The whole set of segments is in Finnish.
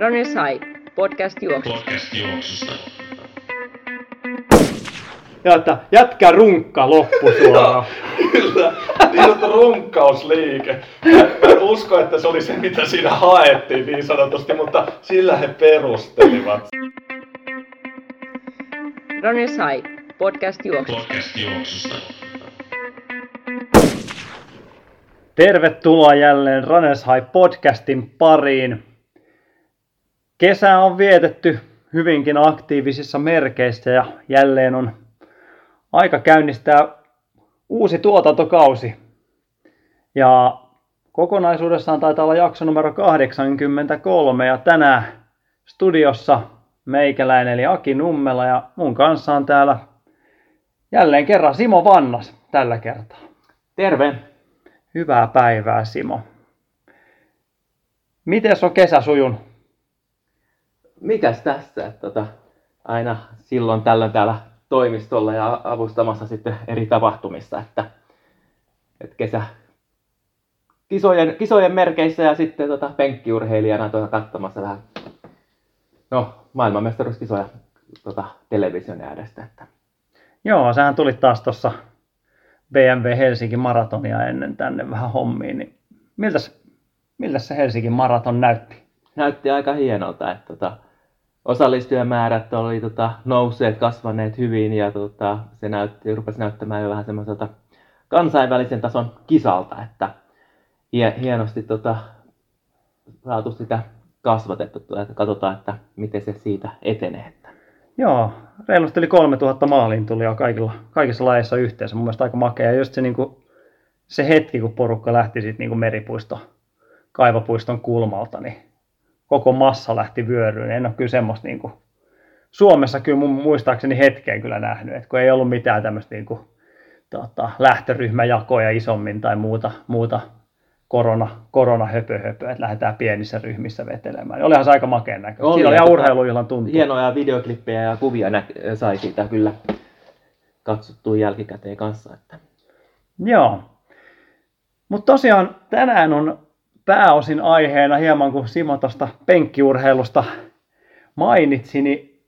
Ronny Sai, podcast juoksu. Podcast juoksusta. Ja että jätkä runkka loppusuora. Kyllä, niin sanottu runkkausliike. Mä en usko, että se oli se, mitä siinä haettiin niin sanotusti, mutta sillä he perustelivat. Ronny Sai, podcast juoksu. Podcast juoksusta. Tervetuloa jälleen Runners High podcastin pariin. Kesä on vietetty hyvinkin aktiivisissa merkeissä ja jälleen on aika käynnistää uusi tuotantokausi. Ja kokonaisuudessaan taitaa olla jakso numero 83 ja tänään studiossa meikäläinen eli Aki Nummela ja mun kanssa on täällä jälleen kerran Simo Vannas tällä kertaa. Terve! Hyvää päivää Simo. Miten on kesä sujunut? Mikäs tässä, että tota, aina silloin tällöin täällä toimistolla ja avustamassa sitten eri tapahtumissa, että, että kesä kisojen, kisojen merkeissä ja sitten tota, penkkiurheilijana tuota, katsomassa vähän no, maailmanmestaruuskisoja tota, television äärestä. Että. Joo, sähän tuli taas tuossa BMW Helsinki maratonia ennen tänne vähän hommiin, niin miltäs, miltäs se Helsingin maraton näytti? Näytti aika hienolta, että tota, osallistujamäärät oli tota, nousseet, kasvaneet hyvin ja tota, se näytti, rupesi näyttämään jo vähän semmoiselta kansainvälisen tason kisalta, että hie, hienosti tota, saatu sitä kasvatettu, että katsotaan, että miten se siitä etenee. Joo, reilusti yli 3000 maaliin tuli jo kaikilla, kaikissa lajeissa yhteensä. Mun mielestä aika makea. Ja just se, niin kuin, se hetki, kun porukka lähti sitten niin meripuisto, kaivopuiston kulmalta, niin koko massa lähti vyöryyn. En ole kyllä semmoista niin kuin, Suomessa kyllä mun muistaakseni hetkeen kyllä nähnyt, että kun ei ollut mitään tämmöistä niin kuin, tota, lähtöryhmäjakoja isommin tai muuta, muuta korona, korona höpö, höpö, että lähdetään pienissä ryhmissä vetelemään. Olihan se aika makeen näköistä. Oli, Siinä oli ihan tota, urheiluillan tuntu. Hienoja videoklippejä ja kuvia nä- sai siitä kyllä katsottua jälkikäteen kanssa. Että. Joo. Mutta tosiaan tänään on pääosin aiheena hieman kuin Simo tuosta penkkiurheilusta mainitsi, niin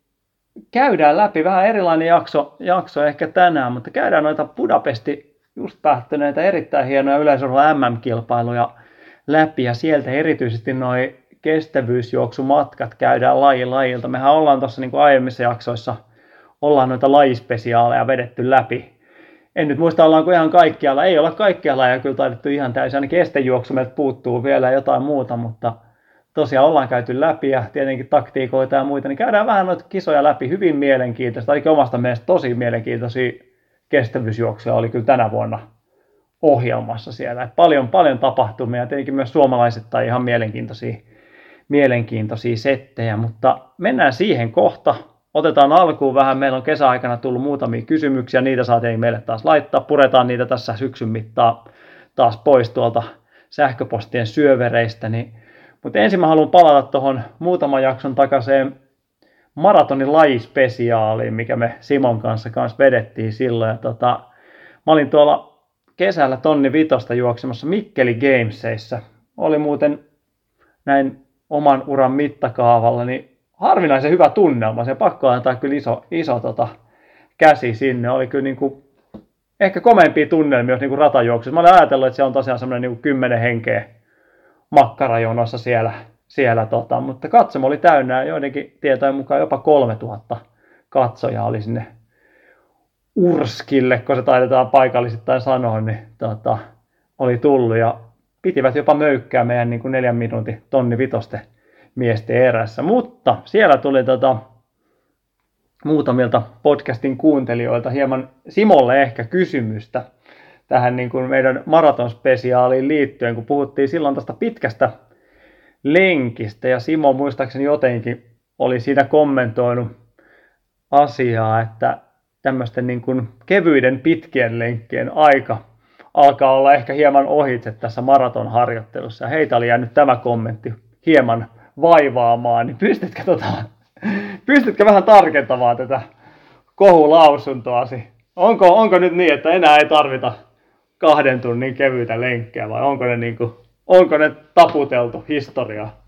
käydään läpi vähän erilainen jakso, jakso ehkä tänään, mutta käydään noita Budapesti just päättyneitä erittäin hienoja yleisurheilu MM-kilpailuja läpi ja sieltä erityisesti noin kestävyysjuoksumatkat käydään laji lajilta. Mehän ollaan tuossa niin aiemmissa jaksoissa, ollaan noita lajispesiaaleja vedetty läpi. En nyt muista, ollaanko ihan kaikkialla. Ei olla kaikkialla ja kyllä taidettu ihan täysin. Ainakin estejuoksu meiltä puuttuu vielä jotain muuta, mutta tosiaan ollaan käyty läpi ja tietenkin taktiikoita ja muita, niin käydään vähän noita kisoja läpi. Hyvin mielenkiintoista, ainakin omasta mielestä tosi mielenkiintoisia kestävyysjuoksuja oli kyllä tänä vuonna ohjelmassa siellä. Et paljon, paljon tapahtumia, tietenkin myös suomalaiset tai ihan mielenkiintoisia, mielenkiintoisia settejä, mutta mennään siihen kohta. Otetaan alkuun vähän, meillä on kesäaikana tullut muutamia kysymyksiä, niitä saatiin meille taas laittaa, puretaan niitä tässä syksyn mittaan taas pois tuolta sähköpostien syövereistä, niin mutta ensin mä haluan palata tuohon muutaman jakson takaisin maratonin lajispesiaaliin, mikä me Simon kanssa kanssa vedettiin silloin. Ja tota, mä olin tuolla kesällä tonni vitosta juoksemassa Mikkeli Gamesissa. Oli muuten näin oman uran mittakaavalla, niin harvinaisen hyvä tunnelma. Se pakko antaa kyllä iso, iso tota, käsi sinne. Oli kyllä niin kuin, ehkä komeimpia tunnelmia, jos niin kuin ratajuoksussa. Mä olin ajatellut, että se on tosiaan semmoinen niin kymmenen henkeä makkarajonossa siellä, siellä tota, mutta katsomo oli täynnä joidenkin tietojen mukaan jopa 3000 katsojaa oli sinne Urskille, kun se taidetaan paikallisittain sanoa, niin tota, oli tullut ja pitivät jopa möykkää meidän niin kuin neljän minuutin tonni vitoste miesten erässä. Mutta siellä tuli tota, muutamilta podcastin kuuntelijoilta hieman Simolle ehkä kysymystä tähän niin kuin meidän maratonspesiaaliin liittyen, kun puhuttiin silloin tästä pitkästä lenkistä ja Simo muistaakseni jotenkin oli siinä kommentoinut asiaa, että tämmöisten niin kuin kevyiden pitkien lenkkien aika alkaa olla ehkä hieman ohitse tässä maratonharjoittelussa. Heitä oli jäänyt tämä kommentti hieman vaivaamaan, niin pystytkö, tota, pystytkö vähän tarkentamaan tätä kohulausuntoasi? Onko, onko nyt niin, että enää ei tarvita kahden tunnin kevyitä lenkkejä vai onko ne, niin kuin, onko ne taputeltu historiaa?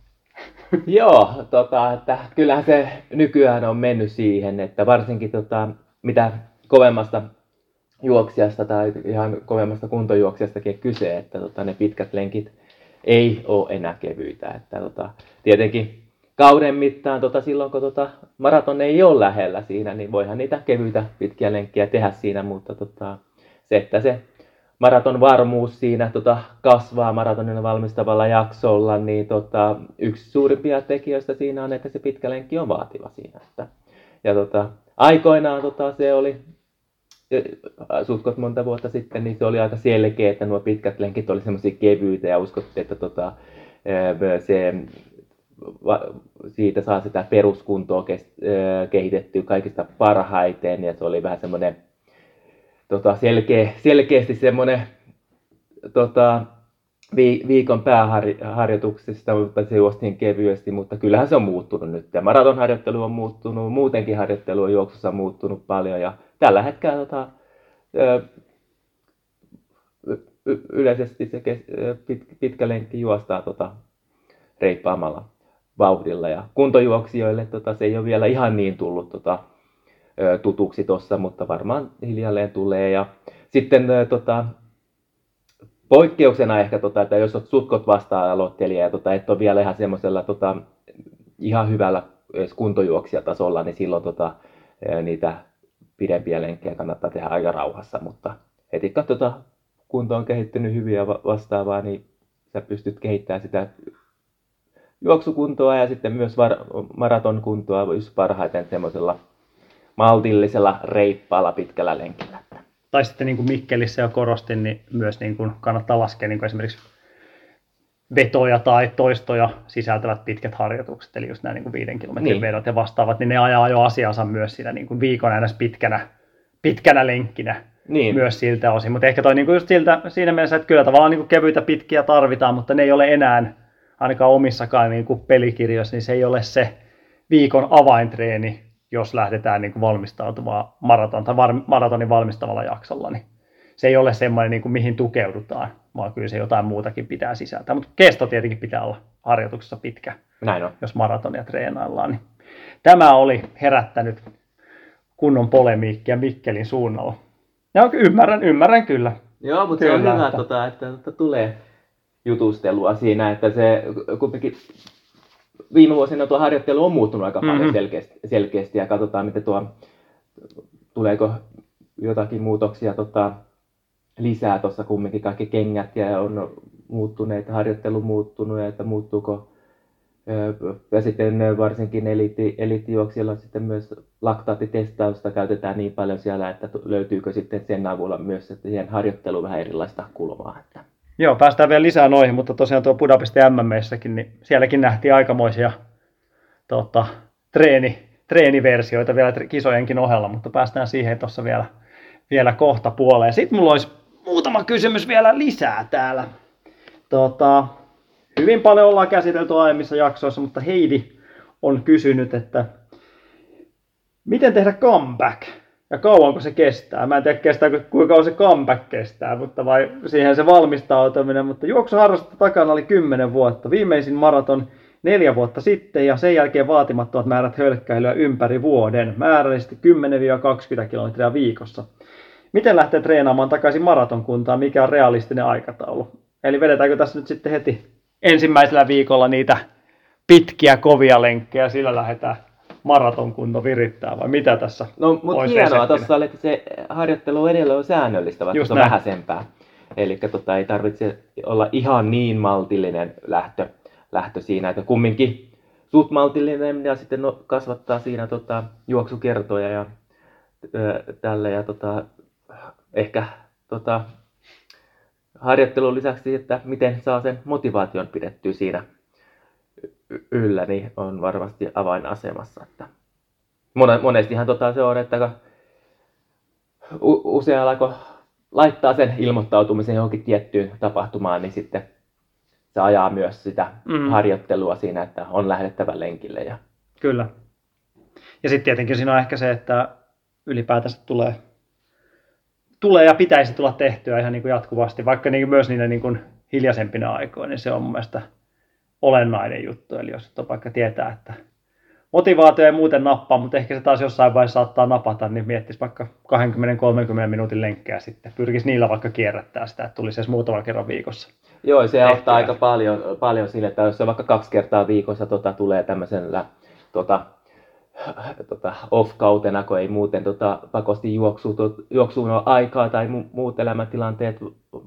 Joo, tota, että kyllähän se nykyään on mennyt siihen, että varsinkin tota, mitä kovemmasta juoksijasta tai ihan kovemmasta kuntojuoksijastakin kyse, että tota, ne pitkät lenkit ei ole enää kevyitä. Että, tota, tietenkin kauden mittaan tota, silloin, kun tota, maraton ei ole lähellä siinä, niin voihan niitä kevyitä pitkiä lenkkiä tehdä siinä, mutta tota, se, että se maraton varmuus siinä tota, kasvaa maratonilla valmistavalla jaksolla, niin tota, yksi suurimpia tekijöistä siinä on, että se pitkä lenkki on vaativa siinä. Että, ja tota, aikoinaan tota, se oli sutkot monta vuotta sitten, niin se oli aika selkeä, että nuo pitkät lenkit oli semmoisia kevyitä ja uskottiin, että tota, se, siitä saa sitä peruskuntoa kehitettyä kaikista parhaiten ja se oli vähän semmoinen tota, selkeä, selkeästi semmoinen tota, viikon pääharjoituksista, mutta se juostiin kevyesti, mutta kyllähän se on muuttunut nyt. Ja maratonharjoittelu on muuttunut, muutenkin harjoittelu on juoksussa muuttunut paljon ja tällä hetkellä tota, yleisesti se pitkä lenkki juostaa tota, reippaamalla vauhdilla ja kuntojuoksijoille tota, se ei ole vielä ihan niin tullut tota, tutuksi tuossa, mutta varmaan hiljalleen tulee. Ja sitten tota, poikkeuksena ehkä, tota, että jos olet sutkot vastaan aloittelija ja tota, et ole vielä ihan semmoisella tota, ihan hyvällä kuntojuoksijatasolla, niin silloin tota, niitä pidempiä lenkkejä kannattaa tehdä aika rauhassa, mutta heti kun tota, kunto on kehittynyt hyvin ja vastaavaa, niin sä pystyt kehittämään sitä juoksukuntoa ja sitten myös var- maratonkuntoa just parhaiten semmoisella maltillisella, reippaalla, pitkällä lenkillä. Tai sitten niin kuin Mikkelissä jo korostin, niin myös niin kuin kannattaa laskea niin kuin esimerkiksi vetoja tai toistoja sisältävät pitkät harjoitukset, eli just nämä niin kuin viiden kilometrin niin. vedot ja vastaavat, niin ne ajaa jo asiansa myös siinä niin kuin viikon aina pitkänä, pitkänä lenkkinä niin. myös siltä osin. Mutta ehkä toi niin kuin just siltä, siinä mielessä, että kyllä tavallaan niin kuin kevyitä pitkiä tarvitaan, mutta ne ei ole enää ainakaan omissakaan niin kuin pelikirjoissa, niin se ei ole se viikon avaintreeni, jos lähdetään niin kuin valmistautumaan maraton, tai var, maratonin valmistavalla jaksolla, niin se ei ole semmoinen, niin kuin mihin tukeudutaan, vaan kyllä se jotain muutakin pitää sisältää. Mutta kesto tietenkin pitää olla harjoituksessa pitkä, Näin on. jos maratonia treenaillaan. Niin tämä oli herättänyt kunnon polemiikkia Mikkelin suunnalla. Ja ymmärrän, ymmärrän kyllä. Joo, mutta kyllä, se on hyvä, että... Tota, että, että tulee jutustelua siinä, että se kuitenkin viime vuosina tuo harjoittelu on muuttunut aika paljon mm-hmm. selkeästi, selkeästi ja katsotaan, miten tuo, tuleeko jotakin muutoksia tota, lisää tuossa kumminkin kaikki kengät ja on muuttuneet, harjoittelu muuttunut ja että muuttuuko ja sitten varsinkin eliitti, sitten myös laktaattitestausta käytetään niin paljon siellä, että löytyykö sitten sen avulla myös että siihen harjoitteluun vähän erilaista kulmaa. Että Joo, päästään vielä lisää noihin, mutta tosiaan tuo Budapestin MMEssäkin, niin sielläkin nähtiin aikamoisia tota, treeni, treeniversioita vielä kisojenkin ohella, mutta päästään siihen tuossa vielä, vielä kohta puoleen. Sitten mulla olisi muutama kysymys vielä lisää täällä. Tota, hyvin paljon ollaan käsitelty aiemmissa jaksoissa, mutta Heidi on kysynyt, että miten tehdä comeback? ja kauanko se kestää. Mä en tiedä kestääkö, kuinka kauan se comeback kestää, mutta vai siihen se valmistautuminen. Mutta juoksuharrastusta takana oli 10 vuotta. Viimeisin maraton neljä vuotta sitten ja sen jälkeen vaatimattomat määrät hölkkäilyä ympäri vuoden. Määrällisesti 10-20 kilometriä viikossa. Miten lähtee treenaamaan takaisin maratonkuntaan? Mikä on realistinen aikataulu? Eli vedetäänkö tässä nyt sitten heti ensimmäisellä viikolla niitä pitkiä kovia lenkkejä, sillä lähdetään maratonkunto virittää, vai mitä tässä No, mutta hienoa tuossa oli, että se harjoittelu edelleen on säännöllistä, vaikka se on vähäisempää. Eli tota, ei tarvitse olla ihan niin maltillinen lähtö, lähtö siinä, että kumminkin suht maltillinen ja sitten no, kasvattaa siinä tota, juoksukertoja ja ö, tälle ja tota, ehkä tota, harjoittelun lisäksi, että miten saa sen motivaation pidettyä siinä yllä, niin on varmasti avainasemassa. Että monestihan tota se on, että usealla kun laittaa sen ilmoittautumisen johonkin tiettyyn tapahtumaan, niin sitten se ajaa myös sitä mm. harjoittelua siinä, että on lähdettävä lenkille. Ja... Kyllä. Ja sitten tietenkin siinä on ehkä se, että ylipäätänsä tulee, tulee ja pitäisi tulla tehtyä ihan niin kuin jatkuvasti, vaikka niin kuin myös niinä niin kuin hiljaisempina aikoina, niin se on mun mielestä olennainen juttu. Eli jos on vaikka tietää, että motivaatio ei muuten nappaa, mutta ehkä se taas jossain vaiheessa saattaa napata, niin miettisi vaikka 20-30 minuutin lenkkejä sitten. Pyrkisi niillä vaikka kierrättää sitä, että tulisi edes muutaman kerran viikossa. Joo, se Tehtyä. auttaa aika paljon, paljon sille, että jos se vaikka kaksi kertaa viikossa tota, tulee tämmöisellä tota, tota, off-kautena, kun ei muuten tota, pakosti juoksu, to, juoksuun ole aikaa tai mu, muut elämäntilanteet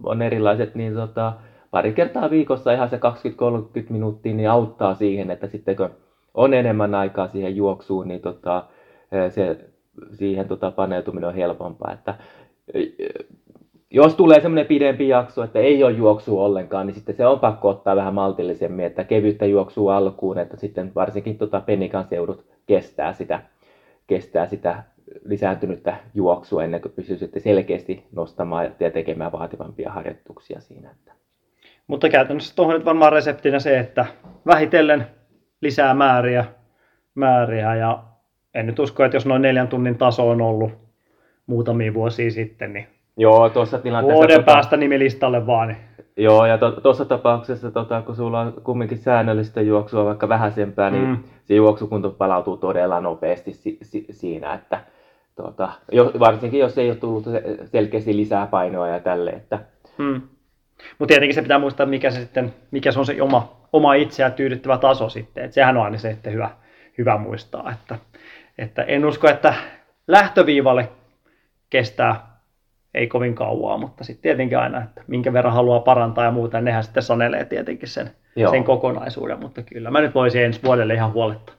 on erilaiset, niin tota, pari kertaa viikossa ihan se 20-30 minuuttia niin auttaa siihen, että sitten kun on enemmän aikaa siihen juoksuun, niin tota, se, siihen tota, paneutuminen on helpompaa. Että, jos tulee semmoinen pidempi jakso, että ei ole juoksua ollenkaan, niin sitten se on pakko ottaa vähän maltillisemmin, että kevyttä juoksua alkuun, että sitten varsinkin tota penikan seudut kestää sitä, kestää sitä lisääntynyttä juoksua ennen kuin pysyy sitten selkeästi nostamaan ja tekemään vaativampia harjoituksia siinä. Että. Mutta käytännössä tuohon nyt varmaan reseptinä se, että vähitellen lisää määriä, määriä ja en nyt usko, että jos noin neljän tunnin taso on ollut muutamia vuosia sitten, niin Joo, tuossa tilanteessa... vuoden tota, päästä nimilistalle vaan. Niin. Joo, ja tuossa to, tapauksessa, tota, kun sulla on kumminkin säännöllistä juoksua vaikka vähäisempää, niin Mm. se juoksukunto palautuu todella nopeasti si, si, siinä, että tota, jo, varsinkin jos ei ole tullut se- selkeästi lisää painoa ja tälle, että Hmm. Mutta tietenkin se pitää muistaa, mikä se sitten, mikä se on se oma, oma itseä tyydyttävä taso sitten. Et sehän on aina se, että hyvä, hyvä muistaa. Että, että en usko, että lähtöviivalle kestää ei kovin kauaa, mutta sitten tietenkin aina, että minkä verran haluaa parantaa ja muuta, nehän sitten sanelee tietenkin sen, Joo. sen kokonaisuuden, mutta kyllä mä nyt voisin ensi vuodelle ihan huoletta,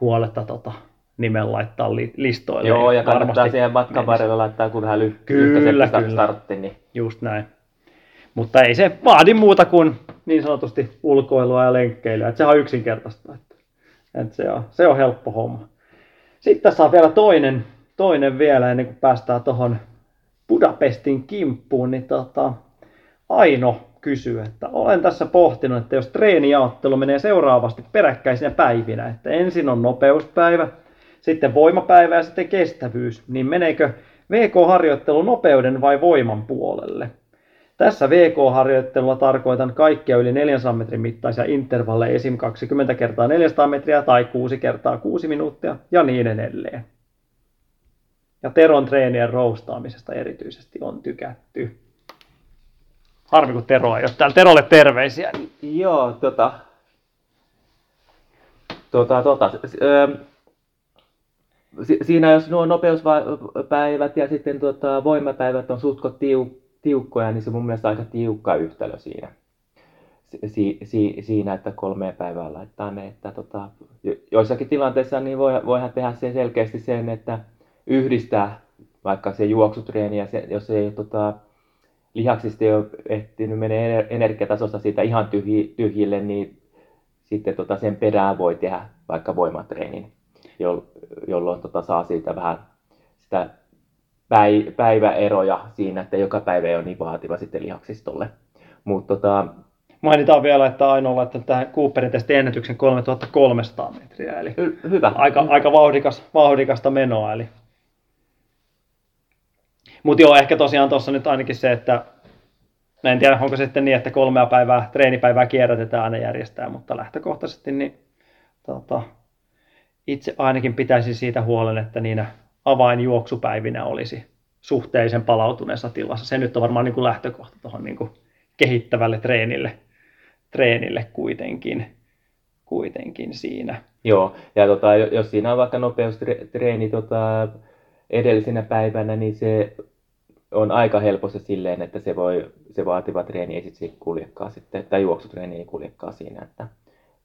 huoletta tota, nimen laittaa li, listoille. joo, ja kannattaa siihen matkan varrella laittaa kun vähän ly, Kyllä, kyllä. startti, niin Just näin. Mutta ei se vaadi muuta kuin niin sanotusti ulkoilua ja lenkkeilyä. Että sehän on yksinkertaista. Että, että se, on, se on helppo homma. Sitten tässä on vielä toinen, toinen vielä ennen kuin päästään tuohon Budapestin kimppuun. Niin tota, Aino kysyy, että olen tässä pohtinut, että jos treenijaottelu menee seuraavasti peräkkäisinä päivinä, että ensin on nopeuspäivä, sitten voimapäivä ja sitten kestävyys, niin meneekö VK-harjoittelu nopeuden vai voiman puolelle? Tässä VK-harjoittelulla tarkoitan kaikkia yli 400 metrin mittaisia intervalleja, esim. 20 kertaa 400 metriä tai 6 kertaa 6 minuuttia ja niin edelleen. Ja Teron treenien roustaamisesta erityisesti on tykätty. Harmi kun Tero ei ole täällä. Terolle terveisiä. Joo, tota, tota, tota, s- ö, si- siinä jos nuo nopeuspäivät ja sitten tota, voimapäivät on sutko tiu, tiukkoja, niin se mun mielestä aika tiukka yhtälö siinä. Si, si, siinä, että kolmeen päivään laittaa ne. Että tota, jo- joissakin tilanteissa niin voi, voihan tehdä sen selkeästi sen, että yhdistää vaikka se juoksutreeni ja se, jos ei tota, lihaksista ei ole ehtinyt menee energiatasosta siitä ihan tyhji, tyhjille, niin sitten tota sen perään voi tehdä vaikka voimatreenin, jol- jolloin tota saa siitä vähän sitä päi- päiväeroja siinä, että joka päivä ei ole niin vaativa sitten lihaksistolle. Mutta tota, Mainitaan vielä, että Aino on laittanut tähän Cooperin testin ennätyksen 3300 metriä, eli hy- hyvä. aika, aika vauhdikas, vauhdikasta menoa. Eli... Mutta joo, ehkä tosiaan tuossa nyt ainakin se, että mä en tiedä, onko se sitten niin, että kolmea päivää, treenipäivää kierrätetään aina järjestää, mutta lähtökohtaisesti niin tota, itse ainakin pitäisin siitä huolen, että niinä avainjuoksupäivinä olisi suhteellisen palautuneessa tilassa. Se nyt on varmaan niin kuin lähtökohta tuohon niin kuin kehittävälle treenille, treenille kuitenkin, kuitenkin siinä. Joo, ja tota, jo- jos siinä on vaikka nopeustreeni tota, edellisenä päivänä, niin se on aika helposti silleen, että se, voi, se vaativa treeni ei sitten kuljekaan sitten, tai juoksutreeni ei kuljekaan siinä. Että,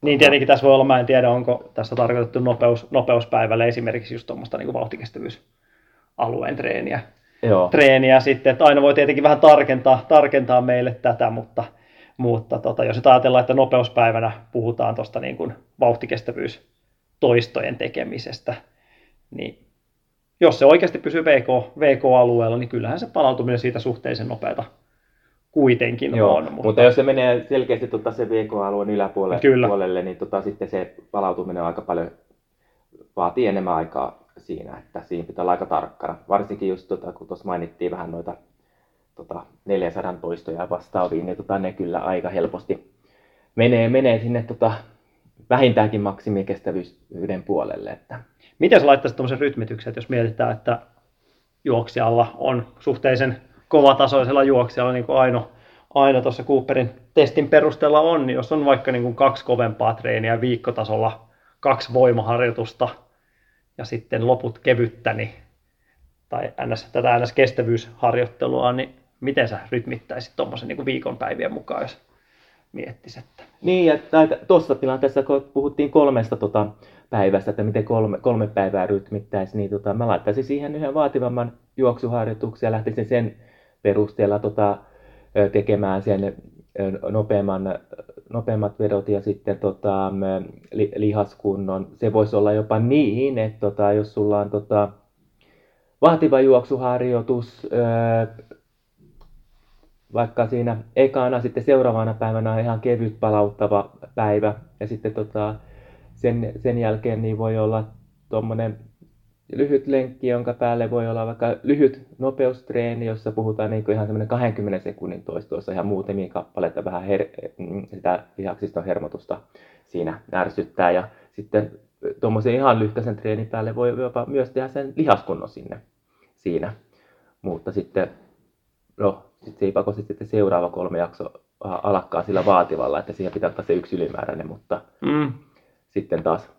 Niin tietenkin tässä voi olla, mä en tiedä onko tässä tarkoitettu nopeus, nopeuspäivälle esimerkiksi just tuommoista niin vauhtikestävyysalueen treeniä. joo, treeniä sitten, että aina voi tietenkin vähän tarkentaa, tarkentaa meille tätä, mutta, mutta tota, jos nyt ajatellaan, että nopeuspäivänä puhutaan tuosta niin kuin vauhtikestevyys-toistojen tekemisestä, niin jos se oikeasti pysyy VK, VK-alueella, niin kyllähän se palautuminen siitä suhteellisen nopeata kuitenkin Joo, on. mutta... mutta jos se menee selkeästi tota se VK-alueen yläpuolelle, Kyllä. puolelle, niin tota, sitten se palautuminen on aika paljon, vaatii enemmän aikaa siinä, että siinä pitää olla aika tarkkana. Varsinkin just tota, kun tuossa mainittiin vähän noita tota, 400 toistoja vastaavia, niin tota, ne kyllä aika helposti, menee, menee sinne tota, vähintäänkin maksimikestävyyden puolelle. Että. Miten sä laittaisit tuommoisen rytmityksen, että jos mietitään, että juoksijalla on suhteellisen kovatasoisella juoksijalla, niin kuin Aino, Aino tuossa Cooperin testin perusteella on, niin jos on vaikka niin kuin kaksi kovempaa treeniä viikkotasolla, kaksi voimaharjoitusta ja sitten loput kevyttä, niin, tai NS, tätä NS-kestävyysharjoittelua, niin miten sä rytmittäisit tuommoisen niin viikon päivien mukaan, jos miettisit? Että... Niin, että tuossa tilanteessa, kun puhuttiin kolmesta tota, päivästä, että miten kolme, kolme päivää rytmittäisi, niin tota, mä laittaisin siihen yhden vaativamman juoksuharjoituksen ja lähtisin sen perusteella tota, tekemään sen nopeamman, nopeammat vedot ja sitten tota, li, lihaskunnon. Se voisi olla jopa niin, että tota, jos sulla on tota, vaativa juoksuharjoitus, vaikka siinä ekana, sitten seuraavana päivänä on ihan kevyt palauttava päivä ja sitten tota, sen, sen jälkeen niin voi olla tuommoinen lyhyt lenkki, jonka päälle voi olla vaikka lyhyt nopeustreeni, jossa puhutaan niin ihan semmoinen 20 sekunnin toistoissa ihan muutamia kappaleita vähän her- sitä lihaksiston hermotusta siinä ärsyttää. Ja sitten tuommoisen ihan lyhkäisen treenin päälle voi jopa myös tehdä sen lihaskunnon sinne siinä. Mutta sitten, no, sitten se ei pakosti sitten seuraava kolme jakso alkaa sillä vaativalla, että siihen pitää ottaa se yksi ylimääräinen, mutta mm. sitten taas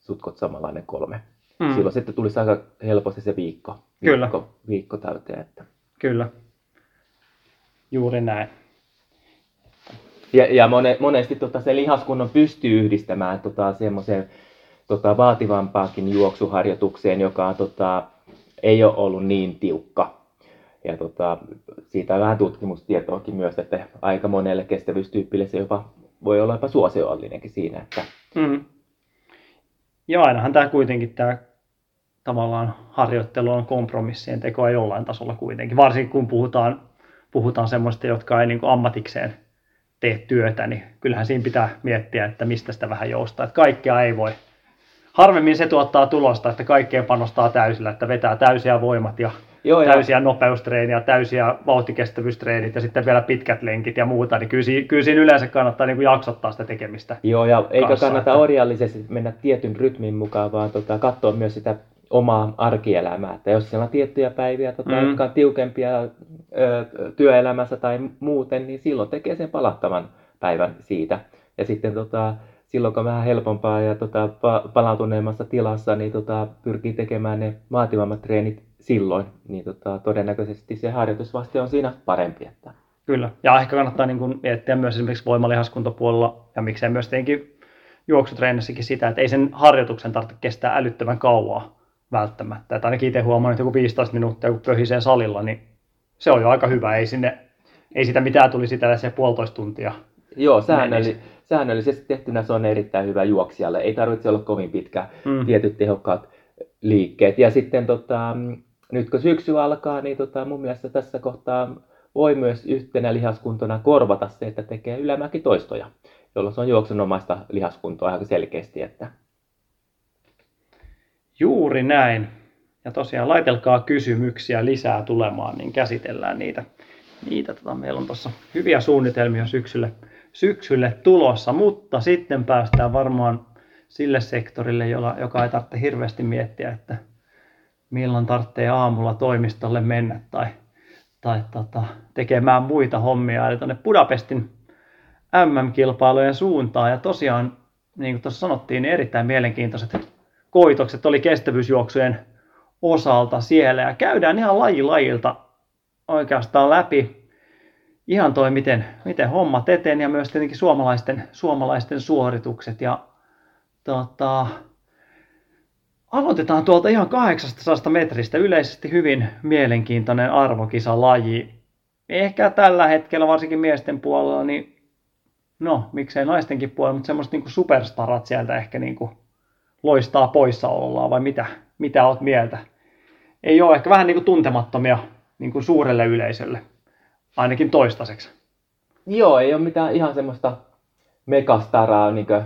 sutkot samanlainen kolme. Mm. Silloin sitten tulisi aika helposti se viikko, Kyllä. viikko, viikko täyteen. Että. Kyllä, juuri näin. Ja, ja mone, monesti tota, se lihaskunnon pystyy yhdistämään tota, semmoiseen tota, vaativampaakin juoksuharjoitukseen, joka tota, ei ole ollut niin tiukka. Ja tota, siitä on vähän tutkimustietoakin myös, että aika monelle kestävyystyypille se jopa voi olla jopa suosioallinenkin siinä. Että... Mm. Ja ainahan tämä kuitenkin tämä tavallaan harjoittelu on kompromissien tekoa jollain tasolla kuitenkin. Varsinkin kun puhutaan, puhutaan semmoista, jotka ei niin ammatikseen tee työtä, niin kyllähän siinä pitää miettiä, että mistä sitä vähän joustaa. Että kaikkea ei voi. Harvemmin se tuottaa tulosta, että kaikkeen panostaa täysillä, että vetää täysiä voimat ja Joo, täysiä ja... nopeustreeniä, täysiä vauhtikestävyystreenit ja sitten vielä pitkät lenkit ja muuta, niin kyllä, siinä, kyllä siinä yleensä kannattaa niin kuin jaksottaa sitä tekemistä. Joo, ja kanssa, kannata että... orjallisesti mennä tietyn rytmin mukaan, vaan tota, katsoa myös sitä omaa arkielämää. Että jos siellä on tiettyjä päiviä, tota, mm. jotka on tiukempia ö, työelämässä tai muuten, niin silloin tekee sen palattavan päivän siitä. Ja sitten tota, silloin kun on vähän helpompaa ja tota, palautuneemmassa tilassa, niin tota, pyrkii tekemään ne vaativammat treenit silloin, niin tota, todennäköisesti se harjoitusvaste on siinä parempi. Että... Kyllä, ja ehkä kannattaa niin kuin miettiä myös esimerkiksi voimalihaskuntopuolella, ja miksei myös tietenkin juoksutreenissä sitä, että ei sen harjoituksen tarvitse kestää älyttömän kauaa välttämättä. Että ainakin itse huomaan, että joku 15 minuuttia, kun pöhisee salilla, niin se on jo aika hyvä. Ei, sinne, ei sitä mitään tuli sitä se puolitoista tuntia. Joo, säännölli, säännöllisesti tehtynä se on erittäin hyvä juoksijalle. Ei tarvitse olla kovin pitkä, mm. tietyt tehokkaat liikkeet. Ja sitten tota, nyt kun syksy alkaa, niin tota, mun mielestä tässä kohtaa voi myös yhtenä lihaskuntona korvata se, että tekee ylämäkitoistoja, jolloin se on juoksunomaista lihaskuntoa aika selkeästi. Että... Juuri näin. Ja tosiaan laitelkaa kysymyksiä lisää tulemaan, niin käsitellään niitä. niitä tota, meillä on tuossa hyviä suunnitelmia syksylle, syksylle tulossa, mutta sitten päästään varmaan sille sektorille, jolla, joka ei tarvitse hirveästi miettiä, että milloin tarvitsee aamulla toimistolle mennä tai, tai tota, tekemään muita hommia. Eli tuonne Budapestin MM-kilpailujen suuntaan. Ja tosiaan, niin kuin tuossa sanottiin, niin erittäin mielenkiintoiset koitokset oli kestävyysjuoksujen osalta siellä. Ja käydään ihan laji lajilta oikeastaan läpi ihan toi, miten, miten hommat eteen ja myös tietenkin suomalaisten, suomalaisten suoritukset. Ja tota, Aloitetaan tuolta ihan 800 metristä. Yleisesti hyvin mielenkiintoinen arvokisalaji. Ehkä tällä hetkellä, varsinkin miesten puolella, niin no, miksei naistenkin puolella, mutta semmoiset niin superstarat sieltä ehkä niin kuin loistaa poissaolollaan, vai mitä, mitä oot mieltä? Ei ole ehkä vähän niin kuin tuntemattomia niin kuin suurelle yleisölle, ainakin toistaiseksi. Joo, ei ole mitään ihan semmoista megastaraa, niin kuin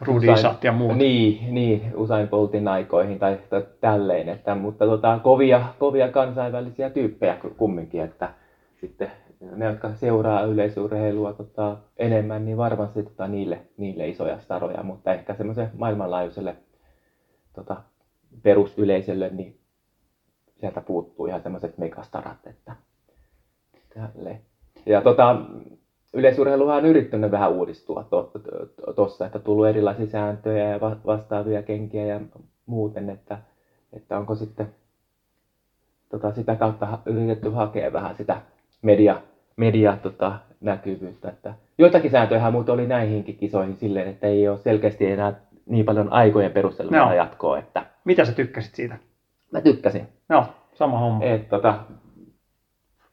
Rudisat ja muut. Niin, niin usein poltin aikoihin tai, tai tälleen, että, mutta tota, kovia, kovia kansainvälisiä tyyppejä kumminkin, että sitten ne, jotka seuraa yleisurheilua tota, enemmän, niin varmasti tota, niille, niille isoja staroja, mutta ehkä semmoisen maailmanlaajuiselle tota, perusyleisölle, niin sieltä puuttuu ihan semmoiset megastarat, että tälle. Ja tota, yleisurheiluhan on yrittänyt vähän uudistua tuossa, to, to, että tullut erilaisia sääntöjä ja va- vastaavia kenkiä ja muuten, että, että onko sitten tota, sitä kautta yritetty hakea vähän sitä media, media tota, näkyvyyttä. Että joitakin sääntöjä muuten oli näihinkin kisoihin silleen, että ei ole selkeästi enää niin paljon aikojen perusteella Joo. jatkoa, että Mitä sä tykkäsit siitä? mä tykkäsin. Joo, sama homma. Et, tota,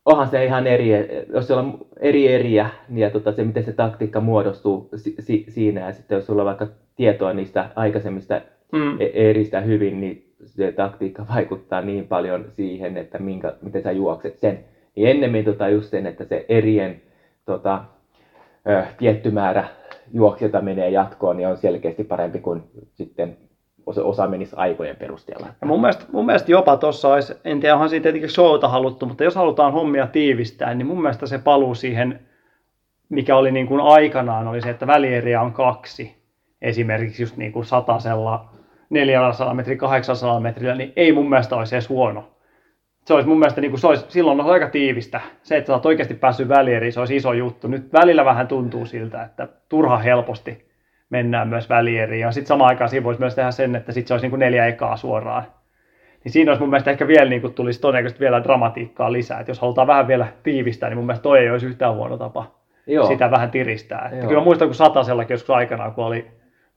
onhan se ihan eri, jos siellä on eri eriä, niin ja tota, se miten se taktiikka muodostuu si- si- siinä, ja sitten jos sulla on vaikka tietoa niistä aikaisemmista Mm. e- eristä hyvin, niin se taktiikka vaikuttaa niin paljon siihen, että minkä, miten sä juokset sen. Niin ennemmin tota just sen, että se erien tota, ö, tietty määrä juoksijoita menee jatkoon, niin on selkeästi parempi kuin sitten osa, menisi aikojen perusteella. Ja mun mielestä, mun mielestä jopa tuossa olisi, en tiedä onhan siitä tietenkin showta haluttu, mutta jos halutaan hommia tiivistää, niin mun mielestä se paluu siihen, mikä oli niin kuin aikanaan, oli se, että välieriä on kaksi. Esimerkiksi just niin kuin satasella, 400 metriä, 800 metrillä, niin ei mun mielestä olisi edes huono. Se olisi mun mielestä, niin kuin se olisi, silloin olisi aika tiivistä. Se, että sä oot oikeasti päässyt välieriin, se olisi iso juttu. Nyt välillä vähän tuntuu siltä, että turha helposti mennään myös välieriin. Ja sitten samaan aikaan siinä voisi myös tehdä sen, että sitten se olisi niin kuin neljä ekaa suoraan. Niin siinä olisi mun mielestä ehkä vielä niin kuin tulisi todennäköisesti vielä dramatiikkaa lisää. Että jos halutaan vähän vielä tiivistää, niin mun mielestä toi ei olisi yhtään huono tapa Joo. sitä vähän tiristää. Että kyllä mä muistan, kun satasellakin joskus aikanaan, kun oli,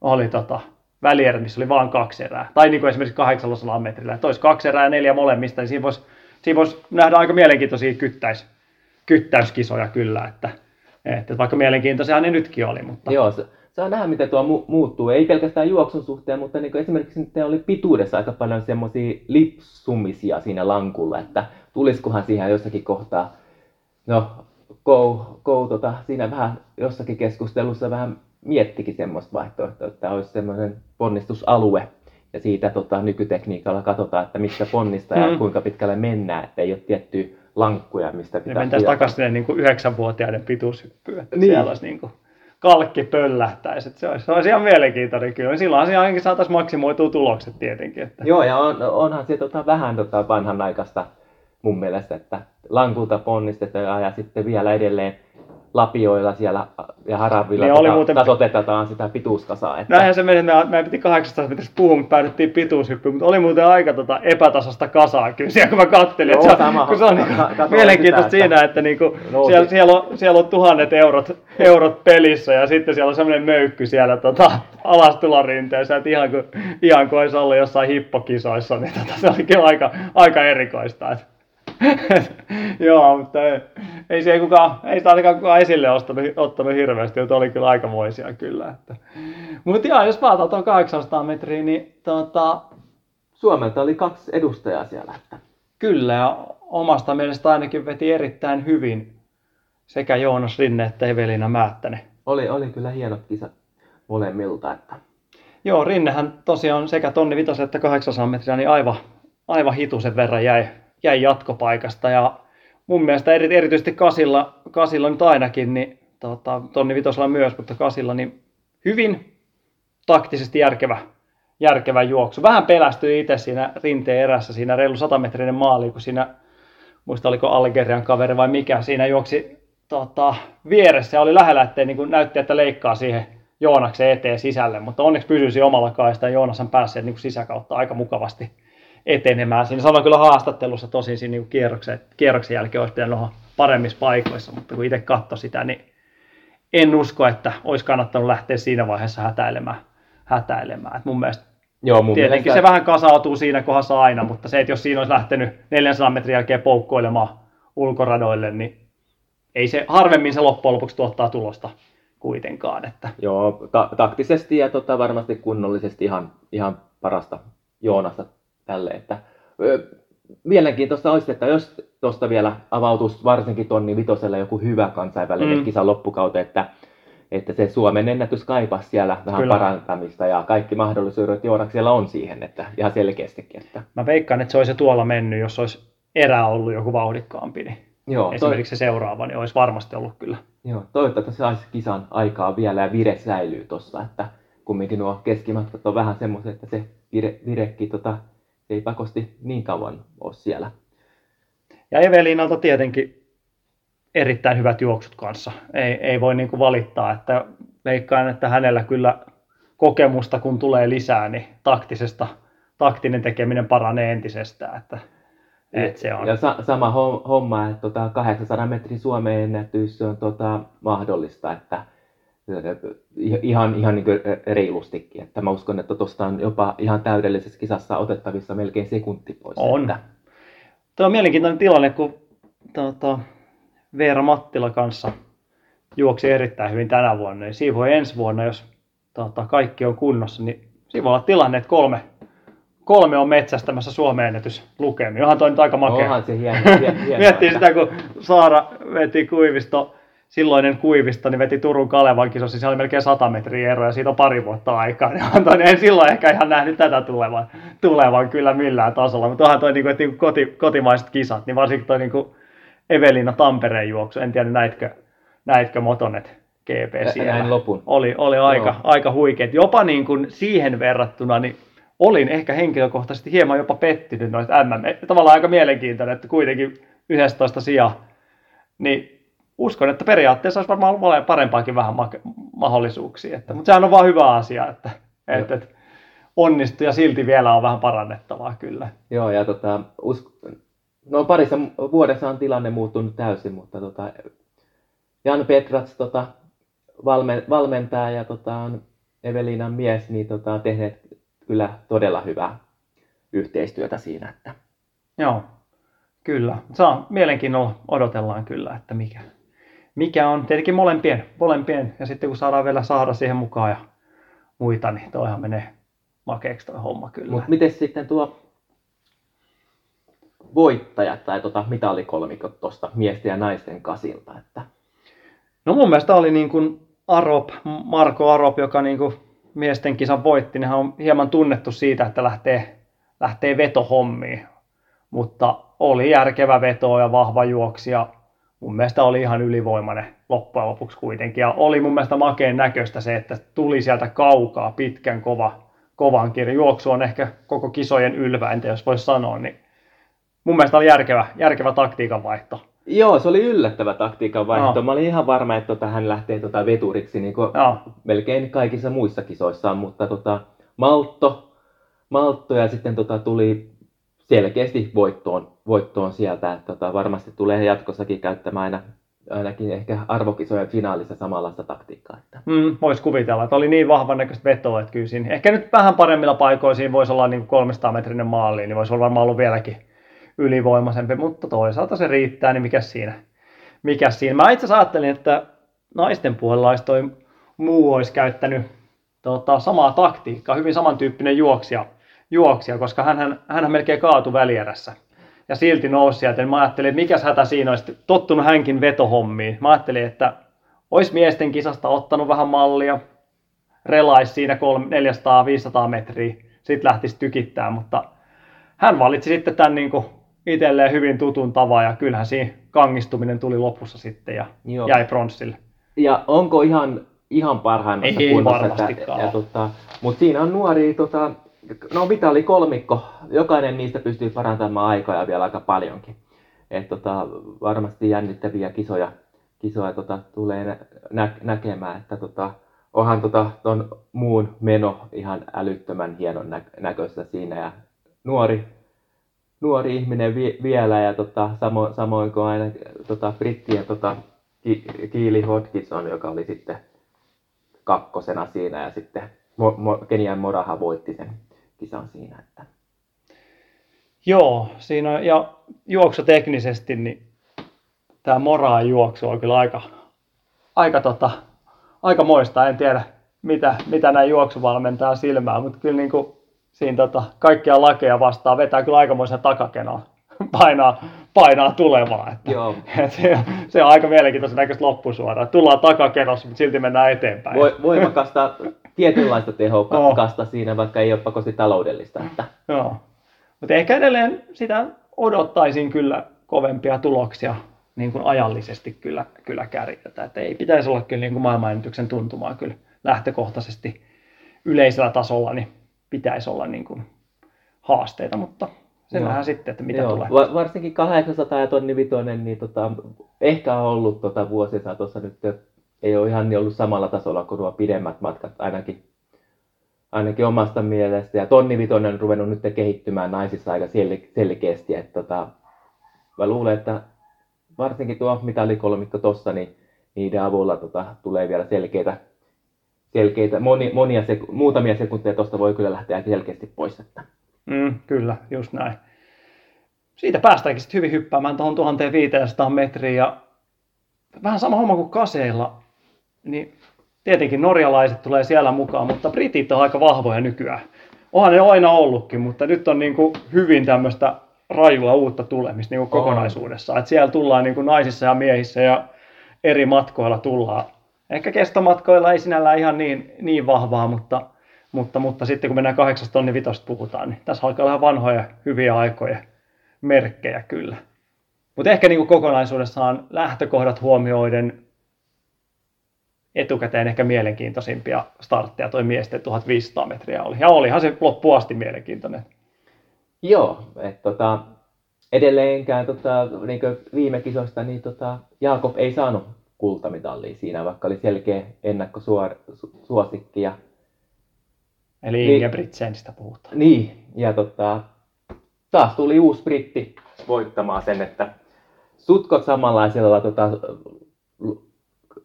oli tota, välierä, missä oli vain kaksi erää. Tai niin kuin esimerkiksi 800 metrillä. Että olisi kaksi erää ja neljä molemmista, niin siinä voisi, siinä voisi nähdä aika mielenkiintoisia kyttäis, kyttäyskisoja kyllä. Että, että vaikka mielenkiintoisia ne nytkin oli. Mutta Joo, saa nähdä, miten tuo mu- muuttuu. Ei pelkästään juoksun suhteen, mutta niin esimerkiksi nyt oli pituudessa aika paljon semmoisia lipsumisia siinä lankulla, että tulisikohan siihen jossakin kohtaa, no, Kou, Kou tota, siinä vähän jossakin keskustelussa vähän miettikin semmoista vaihtoehtoa, että olisi semmoinen ponnistusalue, ja siitä tota, nykytekniikalla katsotaan, että missä ponnistaa ja Mm. kuinka pitkälle mennään, että ei ole tiettyjä lankkuja, mistä niin pitää mentäisiin suojata. takaisin niin kuin yhdeksänvuotiaiden pituushyppyyn. Että Niin. Siellä olisi niin kuin kalkki pöllähtäisi. Se, olisi, se olisi ihan mielenkiintoinen kyllä. Silloin siinä ainakin saataisiin maksimoitua tulokset tietenkin. Että. Joo, ja on, onhan se tota, vähän tota, vanhanaikaista mun mielestä, että lankulta ponnistetaan ja sitten vielä edelleen lapioilla siellä ja haravilla Niin tota, muuten- tasotetaan sitä pituuskasaa. Että... Näinhän se meni, että me- meidän piti 800 metristä puhua, mutta päädyttiin pituushyppyyn, mutta oli muuten aika tota epätasasta kasaa kyllä siellä, kun mä kattelin. Joo, että sama. kun se on katsoin mielenkiintoista sitä, että- siinä, että niinku Nousi. siellä, siellä, on, siellä on tuhannet eurot, eurot pelissä ja sitten siellä on semmoinen möykky siellä tota, alastulorinteessä, että ihan kuin, ihan kuin olisi ollut jossain hippokisoissa, niin tota, se oli kyllä aika, aika erikoista. Että. Joo, mutta ei, ei, se kukaan, ei sitä ainakaan kukaan esille ottanut, ottanut hirveästi, mutta oli kyllä aikamoisia kyllä. Että. Mutta joo, jos palataan tuon 800 metriä, niin tota, Suomelta oli kaksi edustajaa siellä. Että... kyllä ja omasta mielestä ainakin veti erittäin hyvin sekä Joonas Rinne että Evelina Määttänen. Oli, oli kyllä hienot kisat molemmilta. Että... Joo, Rinnehän tosiaan sekä tonni vitosen että 800 metriä niin aivan, aivan hitusen verran jäi, jäi jatkopaikasta. Ja mun mielestä eri, erityisesti kasilla, kasilla nyt ainakin, niin tota, tonni vitosella myös, mutta kasilla niin hyvin taktisesti järkevä, järkevä juoksu. Vähän pelästyi itse siinä rinteen erässä, siinä reilu 100-metrinen maali, kun siinä, muista oliko Algerian kaveri vai mikä, siinä juoksi tota, vieressä ja oli lähellä, ettei niin kuin näytti, että leikkaa siihen Joonaksen eteen sisälle, mutta onneksi pysyisi omalla kaista ja Joonashan pääsi niin sisäkautta aika mukavasti etenemään. Siinä sanoin kyllä haastattelussa tosin siinä niin kierroksen, kierroksen jälkeen olisi pitänyt olla paremmissa paikoissa, mutta kun itse katsoi sitä, niin en usko, että olisi kannattanut lähteä siinä vaiheessa hätäilemään. hätäilemään. Et mun mielestä Joo, mun tietenkin mielestä... se vähän kasautuu siinä kohdassa aina, mutta se, että jos siinä olisi lähtenyt 400 metrin jälkeen poukkoilemaan ulkoradoille, niin ei se, harvemmin se loppujen lopuksi tuottaa tulosta kuitenkaan. Että. Joo, ta- taktisesti ja tota, varmasti kunnollisesti ihan, ihan parasta Joonasta tälle. Että, mielenkiintoista olisi, että jos tuosta vielä avautuisi varsinkin tonni vitoselle joku hyvä kansainvälinen Mm. kisa loppukauteen, että, että se Suomen ennätys kaipasi siellä vähän Kyllä. Parantamista ja kaikki mahdollisuudet Joonaksella on siihen, että ihan selkeästikin. Että. Mä veikkaan, että se olisi tuolla mennyt, jos olisi erä ollut joku vauhdikkaampi. Niin Joo, esimerkiksi se seuraava, niin olisi varmasti ollut kyllä. Joo, toivottavasti saisi kisan aikaa vielä ja vire säilyy tuossa, että kumminkin nuo keskimatkat on vähän semmoiset, että se vire, virekin tota, ei pakosti niin kauan ole siellä. Ja Evelinalta tietenkin erittäin hyvät juoksut kanssa. Ei, ei voi niin kuin valittaa, että veikkaan, että hänellä kyllä kokemusta kun tulee lisää, niin taktisesta, taktinen tekeminen paranee entisestään. Että, että se on. Ja sa- sama hom- homma, että tota 800 metrin Suomen ennätys on tota mahdollista, että ihan, ihan niin kuin reilustikin. Että mä uskon, että tuosta on jopa ihan täydellisessä kisassa otettavissa melkein sekunti pois. On. Että, Tuo on mielenkiintoinen tilanne, kun tuota, Veera Mattila kanssa juoksi erittäin hyvin tänä vuonna, niin siinä voi ensi vuonna, jos tuota, kaikki on kunnossa, niin siinä voi olla tilanne, että kolme, kolme on metsästämässä Suomen ennätys lukemia. Onhan toi nyt aika makea. onhan se hieno, hien- hienoa. Miettii sitä, kun Saara veti kuivisto, silloinen kuivisto, niin veti Turun Kalevan kisossa, siellä oli melkein 100 metriä ero ja siitä on pari vuotta aikaa. Niin toi, en silloin ehkä ihan nähnyt tätä tulevan, tulevan kyllä millään tasolla, mutta onhan toi niin kuin, että niin koti, kotimaiset kisat, niin varsinkin toi niin kuin Evelina Tampereen juoksu, en tiedä näitkö, näitkö Motonet GP siellä. näin lopun. Oli, oli aika, Joo. aika huikeet. Jopa niin kuin siihen verrattuna, niin olin ehkä henkilökohtaisesti hieman jopa pettynyt noista MM. Tavallaan aika mielenkiintoinen, että kuitenkin 11 sija. Niin uskon, että periaatteessa olisi varmaan ollut parempaakin vähän ma- mahdollisuuksia. Että, mutta sehän on vaan hyvä asia, että, että, että onnistui ja silti vielä on vähän parannettavaa kyllä. Joo, ja tota, usk... no parissa vuodessa on tilanne muuttunut täysin, mutta tota, Jan Petrats tota, valmen, valmentaa ja tota, on Evelinan mies, niin tota, on tehneet kyllä todella hyvää yhteistyötä siinä. Että. Joo, kyllä. Saa mielenkiinnolla odotellaan kyllä, että mikä, mikä on tietenkin molempien, molempien. Ja sitten kun saadaan vielä saada siihen mukaan ja muita, niin toihan menee makeeksi toi homma kyllä. Mutta miten sitten tuo voittajat tai tota, mitalikolmikot tuosta miesten ja naisten kasilta? Että... No mun mielestä oli niin kuin Arop, Marko Arop, joka niin kuin miesten kisan voitti, niin hän on hieman tunnettu siitä, että lähtee, lähtee vetohommiin. Mutta oli järkevä veto ja vahva juoksija. Mun mielestä oli ihan ylivoimainen loppujen lopuksi kuitenkin. Ja oli mun mielestä makeen näköistä se, että tuli sieltä kaukaa pitkän kova, kovan kirjan. Juoksu on ehkä koko kisojen ylväintä, jos voisi sanoa. Niin mun mielestä oli järkevä, järkevä taktiikan vaihto. Joo, se oli yllättävä taktiikan vaihto. Joo. Mä olin ihan varma, että tota, hän lähtee tota, veturiksi niin kuin Joo. melkein kaikissa muissa kisoissaan, mutta tota, Maltto, Maltto ja sitten tota, tuli selkeästi voittoon, voittoon sieltä. Että, tota, varmasti tulee jatkossakin käyttämään aina, ainakin ehkä arvokisojen finaalissa samanlaista taktiikkaa. Että. Mm, voisi kuvitella, että oli niin vahvan näköistä vetoa, että kyllä siinä, ehkä nyt vähän paremmilla paikoilla siinä voisi olla niin 300 metrinen maali, niin voisi olla varmaan ollut vieläkin ylivoimaisempi, mutta toisaalta se riittää, niin mikä siinä. Mikä siinä. Mä itse asiassa ajattelin, että naisten puolella olisi toi muu olisi käyttänyt tota, samaa taktiikkaa, hyvin samantyyppinen juoksija, juoksija koska hän, hän melkein kaatui välierässä ja silti nousi sieltä. Niin mä ajattelin, että mikäs hätä siinä olisi tottunut hänkin vetohommiin. Mä ajattelin, että olisi miesten kisasta ottanut vähän mallia, relaisi siinä 400-500 metriä, sitten lähtisi tykittää, mutta hän valitsi sitten tämän niin kuin itselleen hyvin tutun tavan ja kyllähän siinä kangistuminen tuli lopussa sitten ja Joo. jäi pronssille. Ja onko ihan, ihan parhaimmassa Ei kunnossa? varmastikaan ja, ole. tota, Mutta siinä on nuori, tota, no mitä oli kolmikko, jokainen niistä pystyy parantamaan aikoja vielä aika paljonkin. Et, tota, varmasti jännittäviä kisoja, kisoja tota, tulee nä- nä- näkemään, että tota, onhan tota, ton muun meno ihan älyttömän hienon nä- näköistä siinä. Ja nuori, nuori ihminen vi- vielä ja tota, samo, samoin kuin aina tota, brittien tota, Ki- Kiili Hodgson, joka oli sitten kakkosena siinä ja sitten Mo- Mo- Kenian Moraha voitti sen kisan siinä. Että. Joo, siinä on, ja juoksuteknisesti niin tämä Moraan juoksu on kyllä aika, aika, tota, aika moista. En tiedä, mitä, mitä näin juoksuvalmentaa silmää, mutta kyllä niin kuin, siinä tota, kaikkia lakeja vastaan vetää kyllä aikamoisen takakenaa. Painaa, painaa tulevaa. Että, Joo. et se, se, on aika mielenkiintoisen näköistä loppusuoraan. Tullaan takakenossa, mutta silti mennään eteenpäin. Vo- voimakasta, tietynlaista tehokasta siinä, vaikka ei ole pakosti taloudellista. Että. Joo. Mutta ehkä edelleen sitä odottaisin kyllä kovempia tuloksia niin kuin ajallisesti kyllä, kyllä kärjetä. Että ei pitäisi olla kyllä niin kuin maailmanennätyksen tuntumaa kyllä lähtökohtaisesti yleisellä tasolla, niin pitäisi olla niin kuin haasteita, mutta se nähdään sitten, että mitä Joo, tulee. va- varsinkin 800 ja tonni vitonen, niin tota, ehkä on ollut tota vuosien saatossa nyt, ei ole ihan niin ollut samalla tasolla kuin nuo pidemmät matkat ainakin, ainakin omasta mielestä. Ja tonni vitonen on ruvennut nyt kehittymään naisissa aika sel- selkeästi. Että tota, mä luulen, että varsinkin tuo mitalikolmikko tossa, niin niiden avulla tota, tulee vielä selkeitä, selkeitä moni, monia seku- muutamia sekunteja tuosta voi kyllä lähteä selkeästi pois. Että. Mm, kyllä, just näin. Siitä päästäänkin sitten hyvin hyppäämään tuohon 1500 metriin ja vähän sama homma kuin kaseilla, niin tietenkin norjalaiset tulee siellä mukaan, mutta britit on aika vahvoja nykyään. Onhan ne aina ollutkin, mutta nyt on niin kuin hyvin tämmöistä rajua uutta tulemista niin kuin On. kokonaisuudessaan. Että siellä tullaan niin kuin naisissa ja miehissä ja eri matkoilla tullaan. Ehkä kestomatkoilla ei sinällään ihan niin, niin vahvaa, mutta, mutta, mutta sitten kun mennään 8 tonni vitosta puhutaan, niin tässä alkaa olla vanhoja hyviä aikoja merkkejä kyllä. Mutta ehkä niin kuin kokonaisuudessaan lähtökohdat huomioiden etukäteen ehkä mielenkiintoisimpia startteja toi miesten 1500 metriä oli. Ja olihan se loppuun asti mielenkiintoinen. Joo, että tota, edelleenkään tota, niin viime kisoista, niin tota, Jaakob ei saanut kultamitalia siinä, vaikka oli selkeä ennakkosuosikki. Ja, Eli Niin. Ingebrigtsenistä puhutaan. niin, ja tota, taas tuli uusi britti voittamaan sen, että sutkot samanlaisella tota,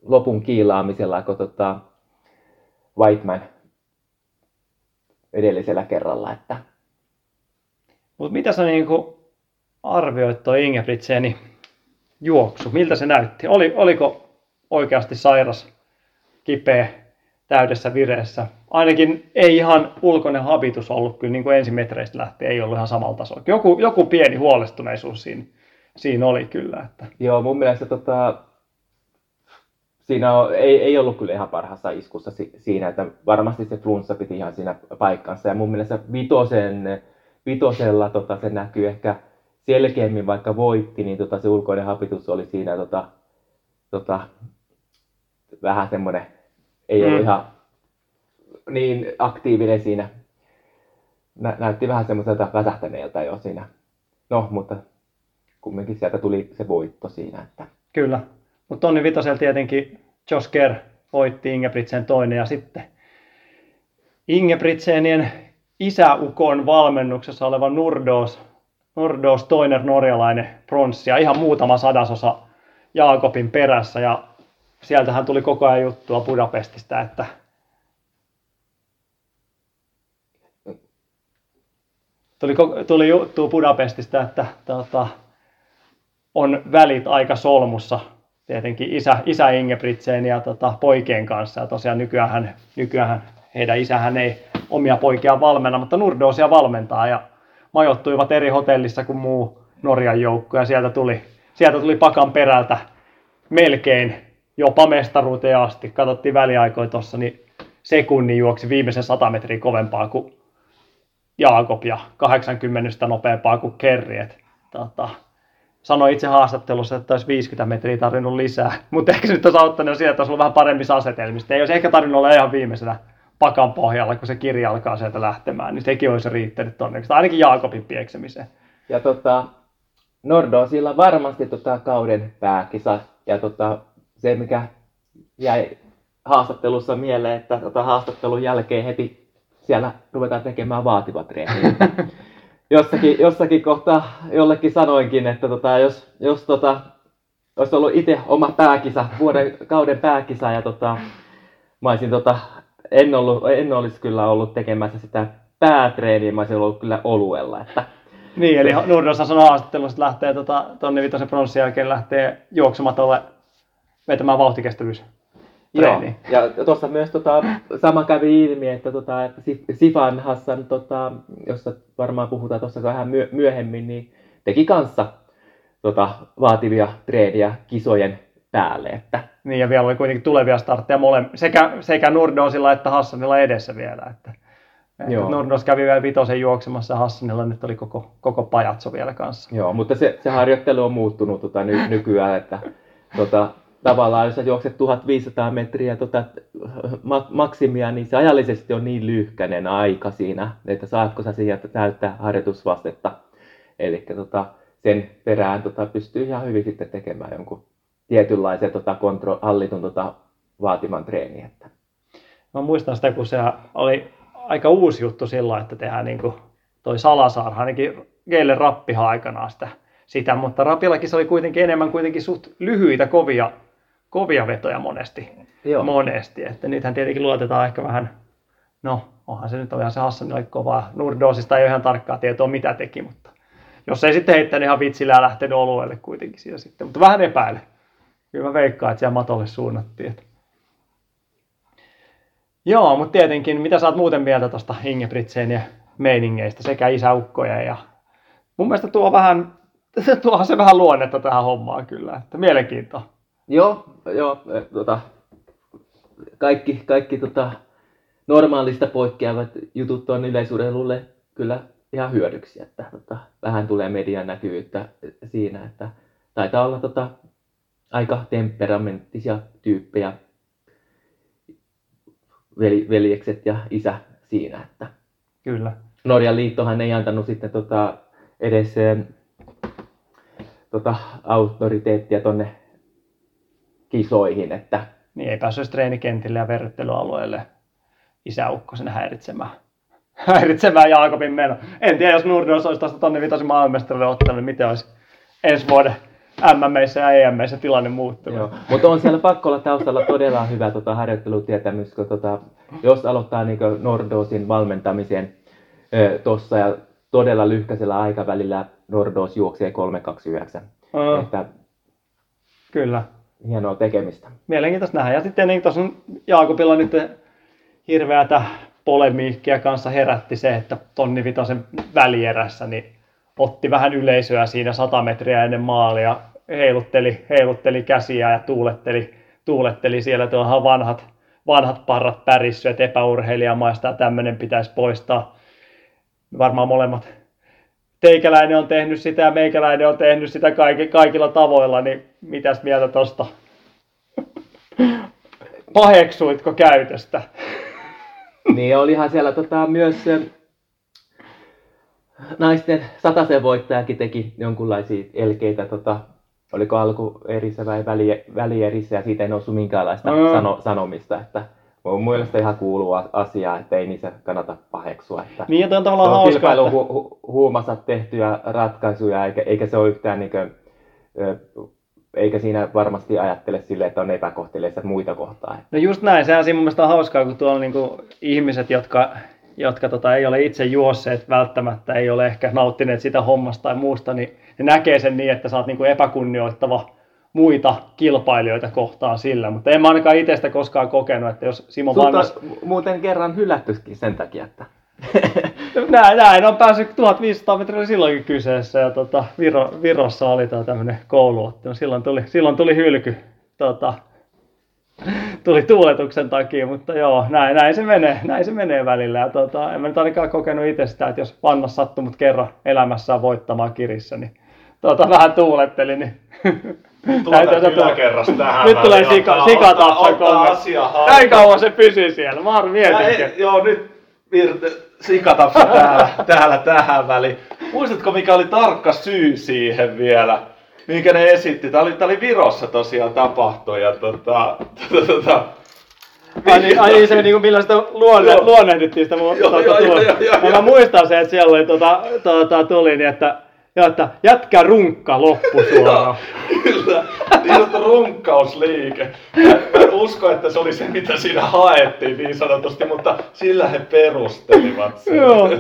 lopun kiilaamisella kuin tota, Whiteman edellisellä kerralla, että Mutta mitä sä niinku arvioit tuo Ingebrigtsenin juoksu? Miltä se näytti? Oli, oliko oikeasti sairas, kipeä, täydessä vireessä? Ainakin ei ihan ulkoinen habitus ollut kyllä niin kuin ensimetreistä lähtien, ei ollut ihan samalla tasolla. Joku, joku pieni huolestuneisuus siinä, siinä oli kyllä. Että. Joo, mun mielestä tota, siinä on, ei, ei ollut kyllä ihan parhaassa iskussa si, siinä, että varmasti se flunssa piti ihan siinä paikkansa. Ja mun mielestä vitosen, vitosella tota, se näkyy ehkä selkeämmin, vaikka voitti, niin tota, se ulkoinen hapitus oli siinä tota, tota, vähän semmoinen, ei ollut Mm. ihan niin aktiivinen siinä. Nä, näytti vähän semmoiselta väsähtäneeltä jo siinä. No, mutta kumminkin sieltä tuli se voitto siinä. Että. Kyllä. Mutta Tonni Vitosella tietenkin Josh Kerr voitti Ingebrigtsen toinen ja sitten Ingebrigtsenien isäukon valmennuksessa oleva Nurdos, Nurdos toinen norjalainen pronssi ja ihan muutama sadasosa Jaakobin perässä ja sieltähän tuli koko ajan juttua Budapestista, että tuli, tuli juttua Budapestista, että tota, on välit aika solmussa tietenkin isä, isä Ingebrigtsen ja tota, poikien kanssa. Ja tosiaan nykyään, nykyään heidän isähän ei omia poikia valmenna, mutta Nurdoosia valmentaa ja majoittuivat eri hotellissa kuin muu Norjan joukko ja sieltä tuli, sieltä tuli pakan perältä melkein jopa mestaruuteen asti. Katsottiin väliaikoja tuossa, niin sekunnin juoksi viimeisen 100 metriä kovempaa kuin Jaakob ja 80 nopeampaa kuin Kerri. Et, tota, sanoi itse haastattelussa, että olisi 50 metriä tarvinnut lisää, mutta ehkä se nyt olisi auttanut sieltä, että olisi ollut vähän paremmissa asetelmissa. Ei olisi ehkä tarvinnut olla ihan viimeisenä pakan pohjalla, kun se kirja alkaa sieltä lähtemään, niin sekin olisi riittänyt tonne, ainakin Jaakobin pieksemiseen. Ja tota, Nordosilla varmasti tota kauden pääkisa. Ja tota, se, mikä jäi haastattelussa mieleen, että tota haastattelun jälkeen heti siellä ruvetaan tekemään vaativat treenit. jossakin, jossakin kohtaa jollekin sanoinkin, että tota, jos, jos tota, olisi ollut itse oma pääkisa, vuoden kauden pääkisa ja tota, mä olisin tota, en, ollut, en olisi kyllä ollut tekemässä sitä päätreeniä, mä olisin ollut kyllä oluella. Että, Niin, eli Nurdossa sanoi haastattelussa, että lähtee tota, tonne vitosen pronssin jälkeen lähtee juoksematolle vetämään vauhtikestävyys. Joo, ja tuossa myös tota, sama kävi ilmi, että, tota, että Sif- Sifan Hassan, tota, josta varmaan puhutaan tuossa vähän myö- myöhemmin, niin teki kanssa tota, vaativia treeniä kisojen päälle. Että, Niin, ja vielä oli kuitenkin tulevia startteja mole, sekä, sekä Nurdosilla että Hassanilla edessä vielä. Että, Joo. Nordos kävi vielä vitosen juoksemassa, Hassanilla nyt oli koko, koko pajatso vielä kanssa. Joo, mutta se, se harjoittelu on muuttunut tota, ny, nykyään, että tota, tavallaan jos sä juokset 1500 metriä tota, ma- maksimia, niin se ajallisesti on niin lyhkäinen aika siinä, että saatko sä siihen täyttää harjoitusvastetta. Eli tota, sen perään tota, pystyy ihan hyvin sitten tekemään jonkun tietynlaisen tota, kontro- hallitun tota, vaatiman treeni. Että. Mä muistan sitä, kun se oli aika uusi juttu silloin, että tehdään niin kuin toi Salasaar, ainakin Geille rappihan aikanaan sitä, sitä, mutta Rapillakin se oli kuitenkin enemmän kuitenkin suht lyhyitä, kovia, kovia vetoja monesti. Joo. monesti. Että nythän tietenkin luotetaan ehkä vähän, no onhan se nyt on ihan se Hassanille kovaa. Nurdosista ei ole ihan tarkkaa tietoa mitä teki, mutta jos ei sitten heittänyt ihan vitsillä ja lähtenyt oluelle kuitenkin siinä sitten. Mutta vähän epäile. Kyllä mä veikkaan, että siellä matolle suunnattiin. Että. Joo, mutta tietenkin, mitä sä oot muuten mieltä tuosta Ingebrigtsen ja meiningeistä sekä isäukkoja ja mun mielestä tuo vähän, tuohan se vähän luonnetta tähän hommaan kyllä, että mielenkiintoa. Joo, joo e, tota, kaikki, kaikki tota, normaalista poikkeavat jutut on yleisurheilulle kyllä ihan hyödyksi, että tota, vähän tulee median näkyvyyttä siinä, että taitaa olla tota, aika temperamenttisia tyyppejä veli, veljekset ja isä siinä, että Kyllä. Norjan liittohan ei antanut sitten tota, edes eh, tota, autoriteettia tonne kisoihin, että Niin ei päässyt treenikentille ja verryttelyalueelle isäukkosen häiritsemään. häiritsemään Jaakobin meno. En tiedä, jos Nurdos olisi tästä tonne vitosen maailmanmestarille ottanut, niin miten olisi ensi vuoden MMissä ja EMissä tilanne muuttunut. Joo. Mutta on siellä pakko olla taustalla todella hyvä tota, harjoittelutietämys, kun tota, jos aloittaa niin Nordosin valmentamisen tuossa ja todella lyhkäisellä aikavälillä Nordos juoksee 329. Aa. Että Kyllä. Hienoa tekemistä. Mielenkiintoista nähdä. Ja sitten niin tuossa Jaakobilla nyt hirveätä polemiikkia kanssa herätti se, että tonni vitosen välierässä niin otti vähän yleisöä siinä 100 metriä ennen maalia, heilutteli, heilutteli käsiä ja tuuletteli, tuuletteli siellä tuohon vanhat, vanhat parrat pärissy, että epäurheilijamaista ja tämmöinen pitäisi poistaa. Varmaan molemmat teikäläinen on tehnyt sitä ja meikäläinen on tehnyt sitä kaikki, kaikilla tavoilla, niin mitäs mieltä tosta? Paheksuitko käytöstä? Niin olihan siellä tota, myös ö, naisten satasen voittajakin teki jonkunlaisia elkeitä, tota, oliko alku erissä vai väli, välierissä ja siitä ei noussut minkäänlaista Mm. sano, sanomista, että mun mielestä ihan kuuluu a- asia, että ei niissä kannata paheksua. Että Niin, toi on se tavallaan on hauska, kilpailu että... hu- hu- huumassa tehtyjä ratkaisuja, eikä, eikä se ole yhtään niin kuin, eikä siinä varmasti ajattele sille, että on epäkohteleissa muita kohtaa. No just näin, sehän siinä mun mielestä on hauskaa, kun tuolla on niinku ihmiset, jotka, jotka tota, ei ole itse juosseet välttämättä, ei ole ehkä nauttineet sitä hommasta tai muusta, niin ne näkee sen niin, että sä oot niinku epäkunnioittava muita kilpailijoita kohtaan sillä, mutta en mä ainakaan itsestä koskaan kokenut, että jos Simo Sulta muuten kerran hylättykin sen takia, että Näin, näin on päässyt 1500 metriä silloinkin kyseessä ja tota, Viro, Virossa oli tämä tämmöinen kouluottelu. Silloin tuli, silloin tuli hylky tota, tuli tuuletuksen takia, mutta joo, näin, näin, se menee, näin se menee välillä. Ja tota, en mä nyt ainakaan kokenut itse sitä, että jos Vannas sattui mut kerran elämässään voittamaan kirissä, niin tota, vähän tuuletteli, niin Tuota Täytyy- yläkerras tähän Nyt tulee sika, sikatapsan kommentti. Näin kauan se pysyy siellä, mä Ja mietinkin. ei, joo, nyt virte, sikatapsa täällä, täällä tähän väliin. Muistatko, mikä oli tarkka syy siihen vielä? Minkä ne esitti? Tämä oli, tää oli Virossa tosiaan tapahtui. Ja tota, tota, tota, Ai niin, ai niin se niinku, millä sitä luonne, luonnehdittiin sitä mun Joo, joo, joo, joo, ja joo. Mä muistan se, että siellä oli tota, tota, tuli niin, että, joo, että jätkä runkka loppusuora. Kyllä, niin sanottu runkkausliike. Mä, mä en usko, että se oli se, mitä siinä haettiin niin sanotusti, mutta sillä he perustelivat sen. joo,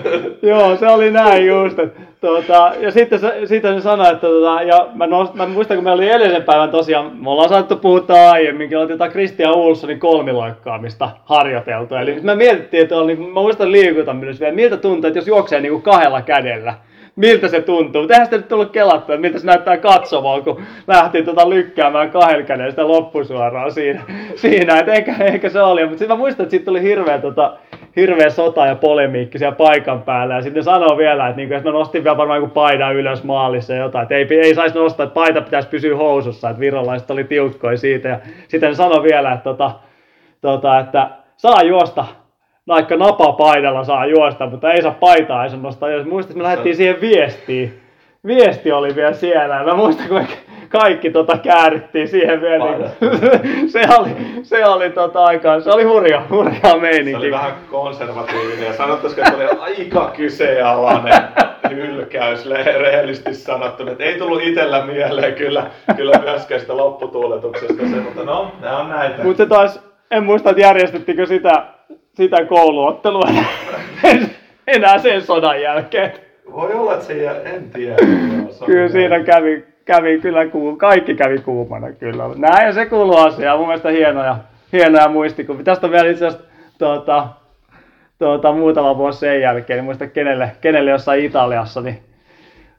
joo, se oli näin just. Että, tota, ja sitten se, sitten se sanoi, että tota, ja mä, nost, mä muistan, kun meillä oli edellisen päivän tosiaan, me ollaan saattu puhua aiemminkin, oli jotain Christian Olssonin kolmiloikkaamista harjoiteltu. Eli nyt me mietittiin, että oli, mä muistan liikuntaminen vielä, miltä tuntuu, että jos juoksee niin kuin kahdella kädellä, miltä se tuntuu. Mutta sitä nyt tullut kelattua, miltä se näyttää katsomaan, kun lähti tota lykkäämään kahden käden sitä loppusuoraan siinä. siinä. Et ehkä, ehkä se oli. Mutta sitten mä muistan, että siitä tuli hirveä tota, hirveä sota ja polemiikki siellä paikan päällä. Ja sitten sanoo vielä, että, niinku, että mä nostin vielä varmaan joku paidan ylös maalissa jotain, että ei, ei saisi nostaa, että paita pitäisi pysyä housussa, että virolaiset oli tiukkoja siitä. Ja sitten ne sanoi vielä, että, tota, tota, että saa juosta vaikka napapaidalla saa juosta, mutta ei saa paitaa, ei saa nostaa. Ja muistat, että me lähdettiin siihen viestiin. Viesti oli vielä siellä. Mä muistan, kun kaikki tota käärittiin siihen vielä. Niin, se oli, se oli tota aikaa, se oli hurja, hurjaa meininki. Se oli vähän konservatiivinen ja sanottaisiko, että oli aika kyseenalainen hylkäys, rehellisesti sanottuna. Että ei tullut itsellä mieleen kyllä, kyllä myöskään sitä lopputuuletuksesta se, mutta no, nämä on näitä. Mutta se taas, en muista, että järjestettikö sitä, sitä kouluottelua enää sen sodan jälkeen. Voi olla, että se jää, en tiedä. Kyllä siinä kävi, kävi kyllä kuum, kaikki kävi kuumana kyllä. Näin se kuuluu asiaan. Mun mielestä hienoja, hienoja muistikuvia. Tästä on vielä itse asiassa tuota, tuota, muutama vuosi sen jälkeen, niin muista kenelle, kenelle jossain Italiassa, niin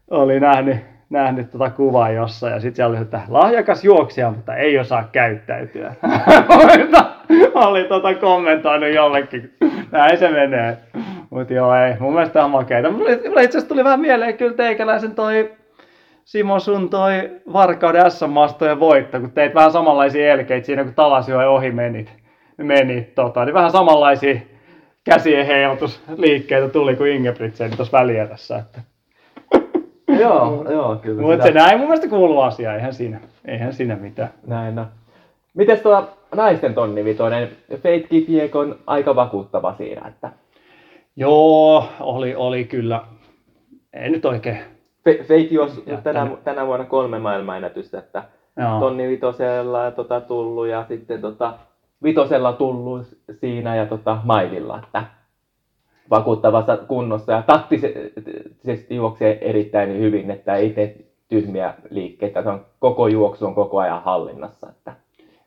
oli nähnyt, nähnyt tuota kuvaa jossain ja sitten siellä oli, että lahjakas juoksija, mutta ei osaa käyttäytyä. Oli tota kommentoinut jollekin. Näin se menee. Mutta joo, ei. Mun mielestä on makeita. Mulle, mulle itse asiassa tuli vähän mieleen kyllä teikäläisen toi Simo sun toi Varkauden SM-mastojen voitto, kun teit vähän samanlaisia elkeitä siinä, kun Talasjoen ohi menit. menit tota, niin vähän samanlaisia käsien heilutusliikkeitä tuli kuin Ingebrigtsen tuossa väliä tässä. Että. joo, joo, kyllä. Mutta se näin mun mielestä kuuluu asia, eihän siinä, eihän siinä mitään. Näin no. Mites tuo naisten tonni vitonen? Fate Kipiek on aika vakuuttava siinä, että Joo, oli, oli kyllä. Ei nyt oikein. Fe- Fate Jättänyt. tänä, tänä vuonna kolme maailmanennätystä, että Joo. tonni vitosella tota, tullut ja sitten tota, vitosella tullut siinä ja tota, maililla, että vakuuttavassa kunnossa ja taktisesti juoksee erittäin hyvin, että ei tee tyhmiä liikkeitä, se on koko juoksu on koko ajan hallinnassa. Että.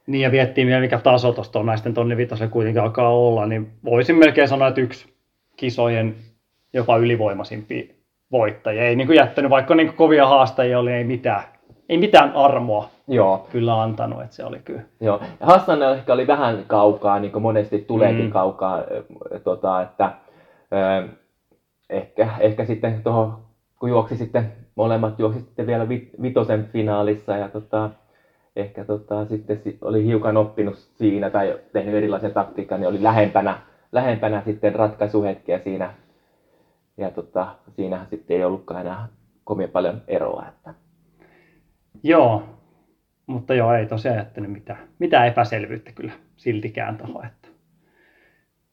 Niin ja viettiin vielä mikä taso tuosta on naisten tonni vitosella kuitenkin alkaa olla, niin voisin melkein sanoa, että yksi kisojen jopa ylivoimaisimpia voittajia. Ei niin kuin jättänyt, vaikka niin kuin kovia haastajia oli, ei mitään, ei mitään armoa Joo, kyllä antanut, että se oli kyllä. Joo. Ja Hassan ehkä oli vähän kaukaa, niin kuin monesti tuleekin Mm. kaukaa, ö, tota, että ö, ehkä, ehkä sitten tuohon, kun juoksi sitten, molemmat juoksi sitten vielä vi, vitosen finaalissa ja tota, ehkä tota, sitten si- oli hiukan oppinut siinä tai tehnyt erilaisen taktiikan, niin oli lähempänä, lähempänä sitten ratkaisuhetkiä siinä. Ja tota, siinähän sitten ei ollutkaan enää kovin paljon eroa. Että. Joo, mutta joo, ei tosiaan jättänyt mitään, mitään epäselvyyttä kyllä siltikään tuohon. Että.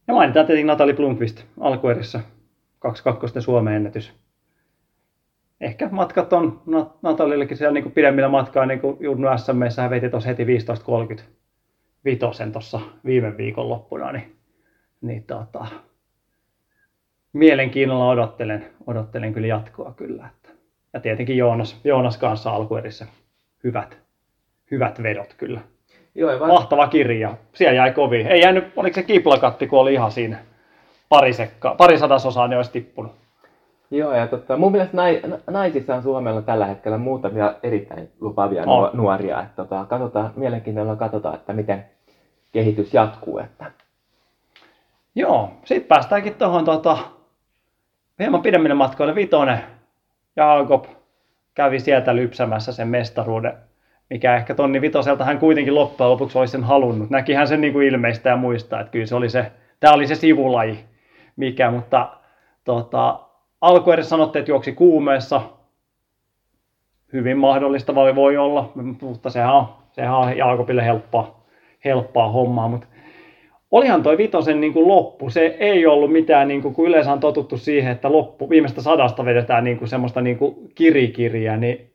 Ja mainitaan tietenkin Natali Blomqvist alkuerissä 22 Suomen ennätys. Ehkä matkat on Nat- Natalillekin siellä niin kuin pidemmillä matkaa, niin kuin Junnu SMssä hän veti tuossa heti 15.30 vitosen tuossa viime viikon loppuna, niin, niin tota, mielenkiinnolla odottelen, odottelen kyllä jatkoa kyllä. Että. Ja tietenkin Joonas, Joonas kanssa alkuerissä hyvät, hyvät vedot kyllä. Joo, var- Mahtava kirja. Siellä jäi kovin. Ei jäänyt, oliko se kiplakatti, kun oli ihan siinä pari, sekkaa, pari sadasosaa, niin olisi tippunut. Joo, ja tota, mun mielestä nai, na- naisissa on Suomella tällä hetkellä muutamia erittäin lupaavia On. nuo, nuoria. Että tota, katsotaan, mielenkiinnolla katsotaan, että miten kehitys jatkuu. Että. Joo, sitten päästäänkin tuohon tota, hieman pidemmille matkoille. Vitonen, Jaakob kävi sieltä lypsämässä sen mestaruuden, mikä ehkä tonni vitoselta hän kuitenkin loppujen lopuksi olisi sen halunnut. Näki hän sen niin kuin ilmeistä ja muistaa, että kyllä se oli se, tämä oli se sivulaji, mikä, mutta tota, alkuedes sanottiin, että juoksi kuumeessa. Hyvin mahdollista voi, voi olla, mutta sehän on, sehän on Jaakobille helppoa, helppoa hommaa, mutta olihan toi vitosen niin kuin loppu, se ei ollut mitään, niin kuin, kun yleensä on totuttu siihen, että loppu, viimeistä sadasta vedetään niin kuin semmoista niin kuin kirikiriä, niin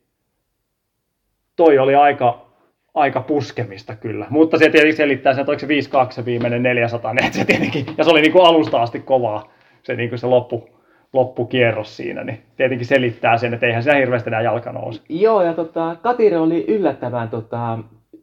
toi oli aika, aika puskemista kyllä. Mutta se tietenkin selittää sen, että oliko se 5-2 se viimeinen 400, niin se tietenkin, ja se oli niin kuin alusta asti kovaa se, niin kuin se loppu, loppukierros siinä, niin tietenkin selittää sen, että eihän siinä hirveästi enää jalka nouse. Joo, ja tota, Katire oli yllättävän tota,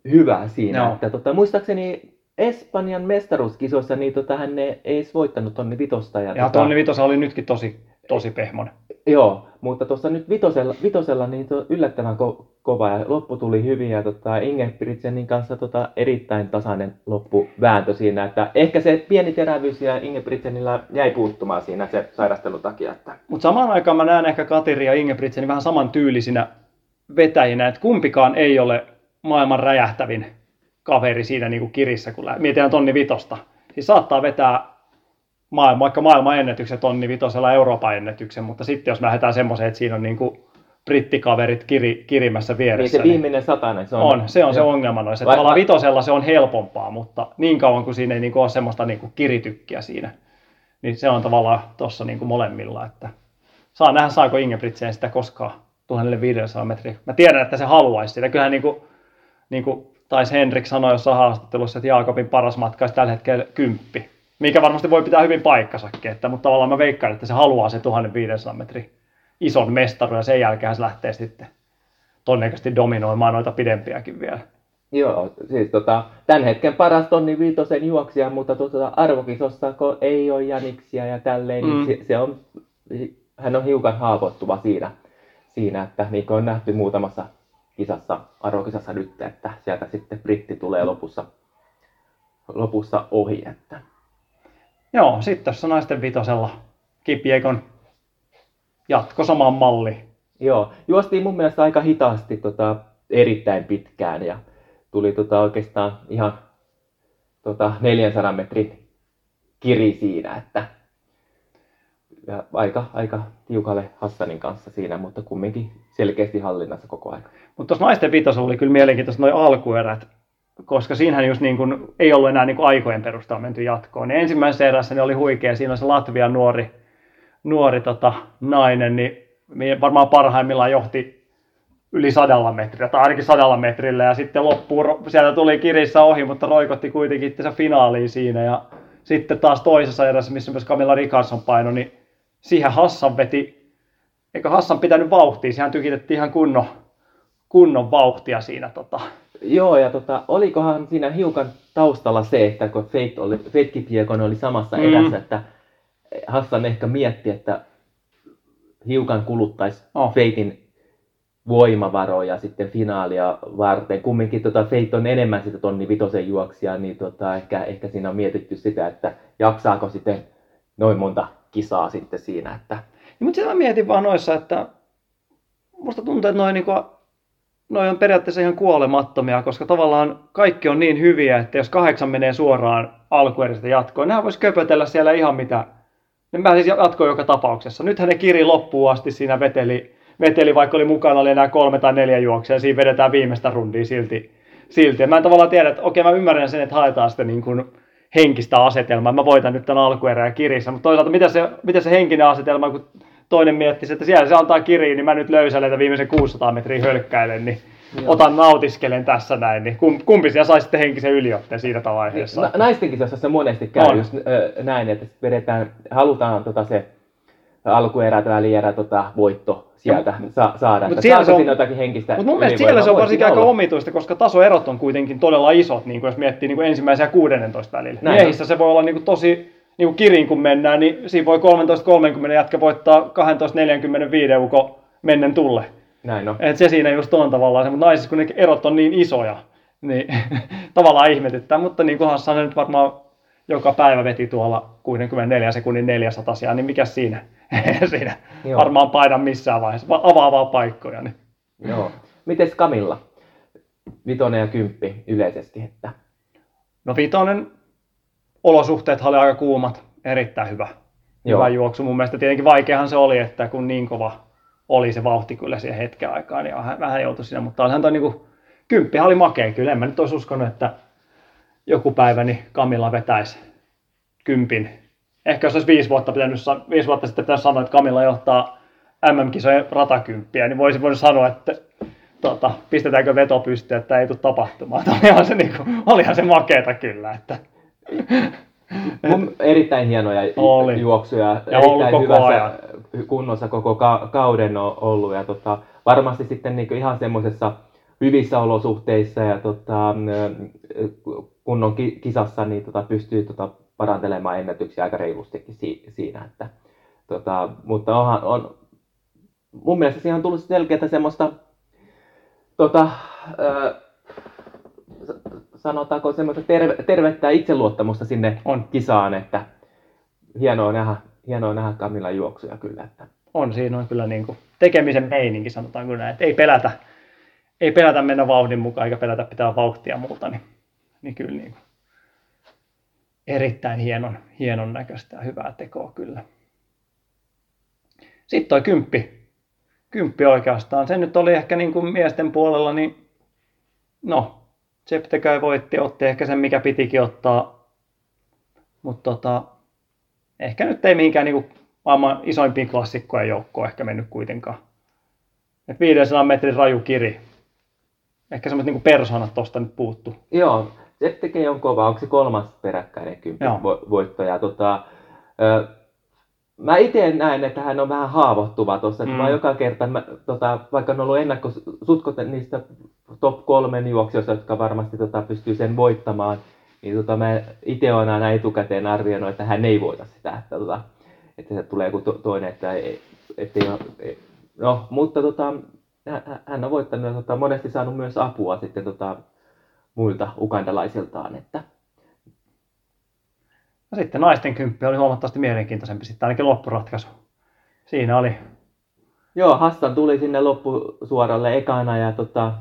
hyvä siinä. Joo. Että, tota, muistaakseni Espanjan mestaruuskisoissa niin tota, hän ei edes voittanut tonni vitosta. Ja, Ja tota, tonni vitosa oli nytkin tosi, tosi pehmon. Joo, mutta tuossa nyt vitosella, vitosella niin tuo yllättävän ko- kova ja loppu tuli hyvin ja tota, Ingebrigtsenin kanssa tota, erittäin tasainen loppuvääntö siinä, että ehkä se pieni terävyys ja Ingebrigtsenillä jäi puuttumaan siinä se sairastelun takia, että Mutta samaan aikaan mä näen ehkä Katiri ja Ingebrigtsenin vähän saman tyylisinä vetäjinä, että kumpikaan ei ole maailman räjähtävin kaveri siinä niin kuin kirissä, kun mietitään tonni vitosta. Siis saattaa vetää maailma, vaikka maailman ennätyksen tonni vitosella Euroopan ennätyksen, mutta sitten jos lähdetään semmoiseen, että siinä on niin kuin brittikaverit kiri, kirimässä niin vieressä. se viimeinen satainen, se on... on, se on se ongelma noissa. Vai- Tavallaan vitosella se on helpompaa, mutta niin kauan kuin siinä ei niin kuin ole semmoista niin kuin kiritykkiä siinä, niin se on tavallaan tuossa niin kuin molemmilla. Että saa nähdä, saako Ingebrigtsen sitä koskaan 1500 metriä. Mä tiedän, että se haluaisi sitä. Kyllähän niin kuin, niin kuin taisi Henrik sanoa jossain haastattelussa, että Jaakobin paras matka olisi tällä hetkellä kymppi. Mikä varmasti voi pitää hyvin paikkasakin, että, mutta tavallaan mä veikkaan, että se haluaa se 1500 metrin ison mestaruuden ja sen jälkeen se lähtee sitten todennäköisesti dominoimaan noita pidempiäkin vielä. Joo, siis tota, tämän hetken paras tonni viitosen juoksija, mutta tota, arvokisossa kun ei ole jäniksiä ja tälleen, Mm. niin se, se on, hän on hiukan haavoittuva siinä, siinä, että niin kuin on nähty muutamassa kisassa, arvokisassa nyt, että sieltä sitten britti tulee lopussa, lopussa ohi. Että. Joo, sitten tuossa naisten vitosella Kipiekon jatko samaan malliin. Joo, juostiin mun mielestä aika hitaasti tota, erittäin pitkään ja tuli tota, oikeastaan ihan tota, 400 metrin kiri siinä, että ja aika, aika tiukalle Hassanin kanssa siinä, mutta kumminkin selkeästi hallinnassa koko ajan. Mutta tuossa naisten vitosella oli kyllä mielenkiintoista noin alkuerät, koska siinähän just niin kuin, ei ollut enää niin kuin aikojen perusteella menty jatkoon. Niin ensimmäisessä erässä ne oli huikea, siinä oli se Latvian nuori, nuori tota, nainen, niin varmaan parhaimmillaan johti yli sadalla metrillä, tai ainakin sadalla metrillä, ja sitten loppuun, sieltä tuli kirissä ohi, mutta roikotti kuitenkin itsensä finaaliin siinä, ja sitten taas toisessa erässä, missä myös Camilla Ricardson paino, niin siihen Hassan veti, eikö Hassan pitänyt vauhtia, siihen tykitettiin ihan kunnon, kunnon vauhtia siinä. Tota. Joo, ja tota, olikohan siinä hiukan taustalla se, että kun Fate, oli, Fate oli samassa Mm. erässä, että Hassan ehkä mietti, että hiukan kuluttaisi Oh. oh. Fatein voimavaroja sitten finaalia varten. Kumminkin tota Fate on enemmän sitä tonni vitosen juoksia, niin tota, ehkä, ehkä siinä on mietitty sitä, että jaksaako sitten noin monta kisaa sitten siinä, että Niin, mutta sitä mä mietin vaan noissa, että musta tuntuu, että noin niinku, noi on periaatteessa ihan kuolemattomia, koska tavallaan kaikki on niin hyviä, että jos kahdeksan menee suoraan alkueristä jatkoon, nehän voisi köpötellä siellä ihan mitä. Ne pääsisi jatkoon joka tapauksessa. Nythän ne kiri loppuun asti siinä veteli, veteli vaikka oli mukana oli enää kolme tai neljä juoksia, ja siinä vedetään viimeistä rundia silti. silti. Ja mä en tavallaan tiedä, että okei mä ymmärrän sen, että haetaan sitä niin kuin henkistä asetelmaa, mä voitan nyt tämän alkuerän kirissä, mutta toisaalta mitä se, mitä se henkinen asetelma, kun toinen miettisi, että siellä se antaa kiriin, niin mä nyt löysälen viimeisen 600 metriä hölkkäilen, niin Joo. otan nautiskelen tässä näin, niin kum- kumpi siellä sai sitten henkisen yliotteen siinä vaiheessa. Na, naisten kisassa se monesti käy On. just ö, näin, että vedetään, halutaan tota se alkuerä tai välierä tota, voitto sieltä sa, saada. mut Että siellä se on- jotakin henkistä Mutta mun mielestä siellä se on varsinkin aika omituista, koska tasoerot on kuitenkin todella isot, niin kuin jos miettii niin kuin ensimmäisen ja 16 välillä. Näin Miehissä se voi olla niin kuin tosi niin kuin kirin kun mennään, niin siinä voi 13.30 jätkä voittaa 12.45 uko mennen tulle. Näin on. Et se siinä just on tavallaan se, mutta naisissa kun ne erot on niin isoja, niin tavallaan ihmetyttää, mutta niin kuin Hassan nyt varmaan joka päivä veti tuolla 64 sekunnin 400 niin mikä siinä, siinä Joo. varmaan paina missään vaiheessa, Va- avaa vaan paikkoja. Niin. Joo. Mites Kamilla? Vitonen ja kymppi yleisesti, että No vitonen, olosuhteet oli aika kuumat, erittäin hyvä. Joo. Hyvä juoksu. Mun mielestä tietenkin vaikeahan se oli, että kun niin kova oli se vauhti kyllä siihen hetken aikaan, niin vähän, vähän joutui siinä, mutta olihan toi niinku, kymppihän oli makea kyllä. En mä nyt olisi uskonut, että joku päivä niin Kamilla vetäisi kympin. Ehkä jos olisi viisi vuotta, pitänyt, viisi vuotta sitten pitänyt sanoa, että Kamilla johtaa MM-kisojen ratakymppiä, niin voisi voinut sanoa, että tota, pistetäänkö veto pystyyn, että ei tule tapahtumaan. Olihan se, niinku, olihan se makeeta kyllä. Että. Mun erittäin hienoja Oli. juoksuja. Ja erittäin koko hyvässä ajan. kunnossa koko ka- kauden on ollut. Ja tota, varmasti sitten niinku ihan semmoisessa hyvissä olosuhteissa ja tota, ö, kunnon ki- kisassa niin tota, pystyy tota, parantelemaan ennätyksiä aika reilustikin si- siinä. Että Tota, mutta onhan, on, mun mielestä siihen on tullut selkeää semmoista, tota, ö, sanotaanko semmoista terve, tervettä itseluottamusta sinne On. kisaan, että hienoa nähdä, hienoa nähdä Kamilan juoksuja kyllä. Että. on, siinä on kyllä niin kuin tekemisen meininki, sanotaanko näin, että ei pelätä, ei pelätä mennä vauhdin mukaan eikä pelätä pitää vauhtia muuta, niin, niin kyllä niin kuin erittäin hienon, hienon näköistä ja hyvää tekoa kyllä. Sitten toi kymppi, kymppi oikeastaan, se nyt oli ehkä niin kuin miesten puolella, niin no, Septekäy voitti, otti ehkä sen mikä pitikin ottaa, mutta tota, ehkä nyt ei mihinkään niin maailman isoimpiin klassikkojen joukkoon ehkä mennyt kuitenkaan. Et 500 metrin raju kiri. Ehkä semmoiset niin persoonat tosta nyt puuttu. Joo, se tekee on kova. Onko se kolmas peräkkäinen kymppi Joo. vo- voitto? Ja tota, ö, mä itse näen, että hän on vähän haavoittuva tuossa. Mm. Mä joka kerta, mä, tota, vaikka on ollut ennakkosutkot niistä top kolmen juoksijoista, jotka varmasti tota, pystyy sen voittamaan, niin tota, mä itse olen aina etukäteen arvioinut, että hän ei voita sitä. Että, tota, että se tulee joku to, toinen, että ei, ettei ole, ei, No, mutta tota, hän- hän on voittanut ja tota, monesti saanut myös apua sitten tota, muilta ukandalaisiltaan. Että, Ja sitten naisten kymppi oli huomattavasti mielenkiintoisempi sitten ainakin loppuratkaisu. Siinä oli, joo, Hassan tuli sinne loppusuoralle ekana ja tota,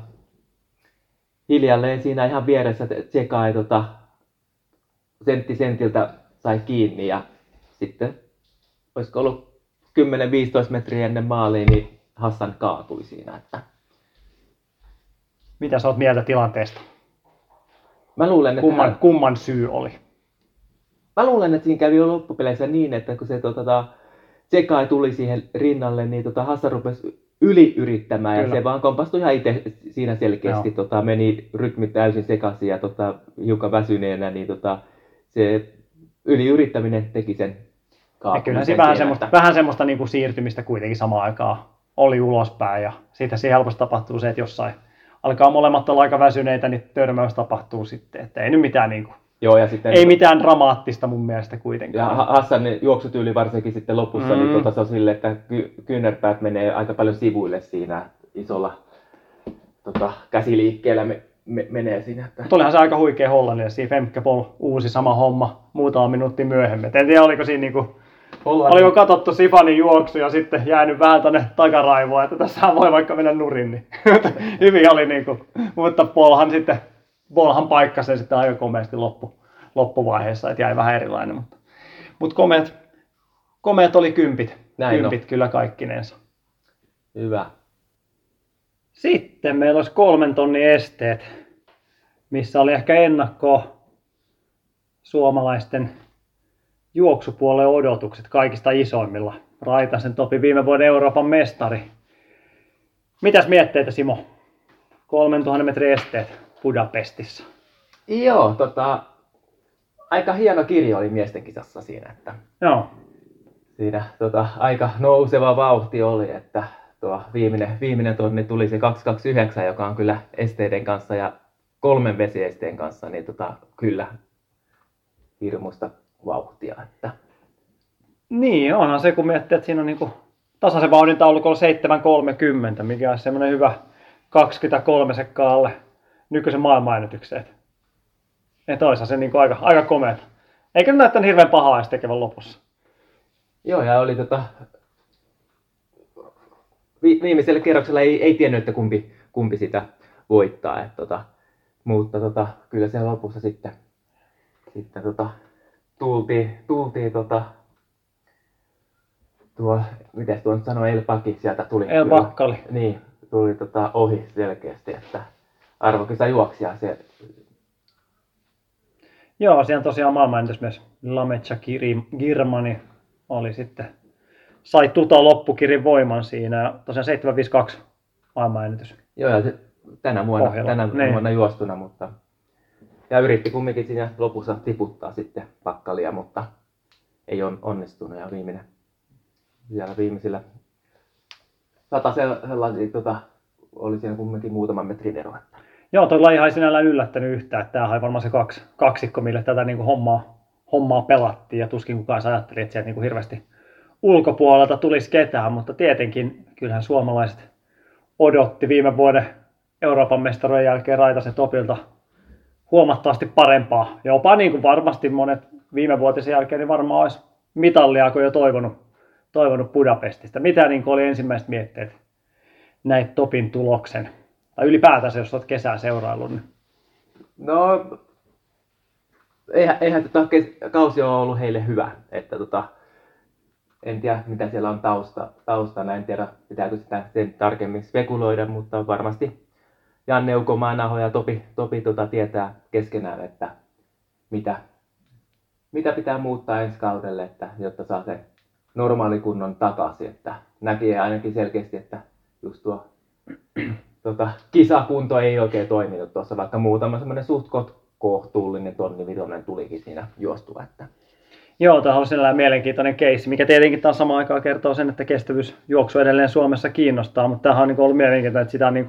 hiljalleen siinä ihan vieressä Tseka ei tota, sentti sentiltä sai kiinni ja sitten olisiko ollut 10-15 metriä ennen maaliin, niin Hassan kaatui siinä. Että mitä sä oot mieltä tilanteesta? mä luulen, että Kumman, hän, kumman syy oli? Mä luulen, että siinä kävi jo loppupeleissä niin, että kun se tota, Tsekai tuli siihen rinnalle, niin tota, Hassan rupesi yli yrittämään Kyllä. ja se vaan kompastui ihan itse siinä selkeästi. Joo. Tota, meni rytmit täysin sekaisin ja tota, hiukan väsyneenä, niin tota, se yli yrittäminen teki sen Ja kyllä siinä vähän semmoista, vähän semmoista niin kuin siirtymistä kuitenkin samaan aikaan oli ulospäin ja siitä siinä helposti tapahtuu se, että jossain alkaa molemmat olla aika väsyneitä, niin törmäys tapahtuu sitten. Että ei nyt mitään, niin kuin, Joo, ja sitten, ei mitään dramaattista mun mielestä ja kuitenkaan. Ha- Hassan juoksutyyli varsinkin sitten lopussa, mm. niin Mm. tota, se on sille, että ky- kyynärpäät menee aika paljon sivuille siinä isolla tota, käsiliikkeellä me, me, menee siinä. Että... Mutta olihan se aika huikea hollannille. Siinä Femke Pol uusi sama homma muutama minuutti myöhemmin. Et en tiedä, oliko siinä niinku, oliko katsottu Sifanin juoksu ja sitten jäänyt vähän tänne takaraivoon, että tässä voi vaikka mennä nurin. Niin. Hyvin oli niinku, mutta Polhan sitten, Polhan paikkasi sen sitten aika komeasti loppu, loppuvaiheessa, että jäi vähän erilainen. Mutta, mutta komeet, komeet oli kympit, Näin kympit kyllä kaikkinensa. Hyvä. Sitten meillä olisi kolmen tonnin esteet, missä oli ehkä ennakko suomalaisten juoksupuolen odotukset kaikista isoimmilla. Raitasen Topi viime vuoden Euroopan mestari. Mitäs mietteitä Simo? 3000 metrin esteet Budapestissa. Joo, tota, aika hieno kirjo oli miesten kisassa siinä, että Joo, siinä tota, aika nouseva vauhti oli, että tuo viimeinen, viimeinen tonni tuli se 229, joka on kyllä esteiden kanssa ja kolmen vesiesteen kanssa, niin tota, kyllä hirmuista vauhtia. Että. niin onhan se kun miettii, että siinä on niinku tasaisen vauhdin taulukolla 7.30, mikä on semmoinen hyvä 23 sekkaa alle nykyisen maailmanennätykseen. Että olisihan se niinku aika, aika komeata. Eikä nyt näyttänyt hirveän pahaa edes tekevän lopussa. Joo, ja oli tota, vi, viimeisellä kierroksella ei, ei tiennyt, että kumpi, kumpi sitä voittaa. Et, tota, mutta tota, kyllä se lopussa sitten, sitten tota, tultiin, tultiin tota, tuo, miten tuo nyt sanoo, El Paki sieltä tuli. El Bakkali. Niin, tuli tota, ohi selkeästi, että arvokisa juoksija se Joo, siellä tosiaan maailmanennätysmies Lamecha Kiri- Girmani oli sitten, sai tuta loppukirin voiman siinä ja tosiaan 752 maailmanennätys. Joo, ja se, tänä vuonna, Pohjalla. tänä Niin. vuonna juostuna, mutta ja yritti kumminkin siinä lopussa tiputtaa sitten pakkalia, mutta ei on onnistunut ja viimeinen vielä viimeisillä satasella niin tota, oli siinä kumminkin muutaman metrin ero. Joo, toi laji ei sinällään yllättänyt yhtään, että tämähän oli varmaan se kaksi, kaksikko, mille tätä niin kuin hommaa, hommaa pelattiin ja tuskin kukaan ajatteli, että sieltä niin kuin hirveästi ulkopuolelta tulisi ketään, mutta tietenkin kyllähän suomalaiset odotti viime vuoden Euroopan mestaruuden jälkeen Raitasen Topilta huomattavasti parempaa. Jopa niin kuin varmasti monet viime vuotisen jälkeen, niin varmaan olisi mitallia kun jo toivonut, toivonut Budapestista. Mitä niin oli ensimmäiset mietteet näit Topin tuloksen? Tai ylipäätänsä, jos olet kesää seuraillut. Niin... No, eihän, eihän tota kes- kausi ole ollut heille hyvä. Että tota, en tiedä, mitä siellä on tausta, taustana. En tiedä, pitääkö sitä sen tarkemmin spekuloida, mutta varmasti Janne Ukomaanaho ja Topi, Topi tota, tietää keskenään, että mitä, mitä pitää muuttaa ensi kaudelle, että, jotta saa sen normaali kunnon takaisin. Että näkee ainakin selkeästi, että just tuo tota, kisakunto ei oikein toiminut tuossa, vaikka muutama semmoinen suht kohtuullinen tonni vitonen tulikin siinä juostua. Että. Joo, tämä on sellainen mielenkiintoinen keissi, mikä tietenkin taas samaan aikaan kertoo sen, että kestävyysjuoksu edelleen Suomessa kiinnostaa, mutta tämähän on niin ollut mielenkiintoinen, että sitä niin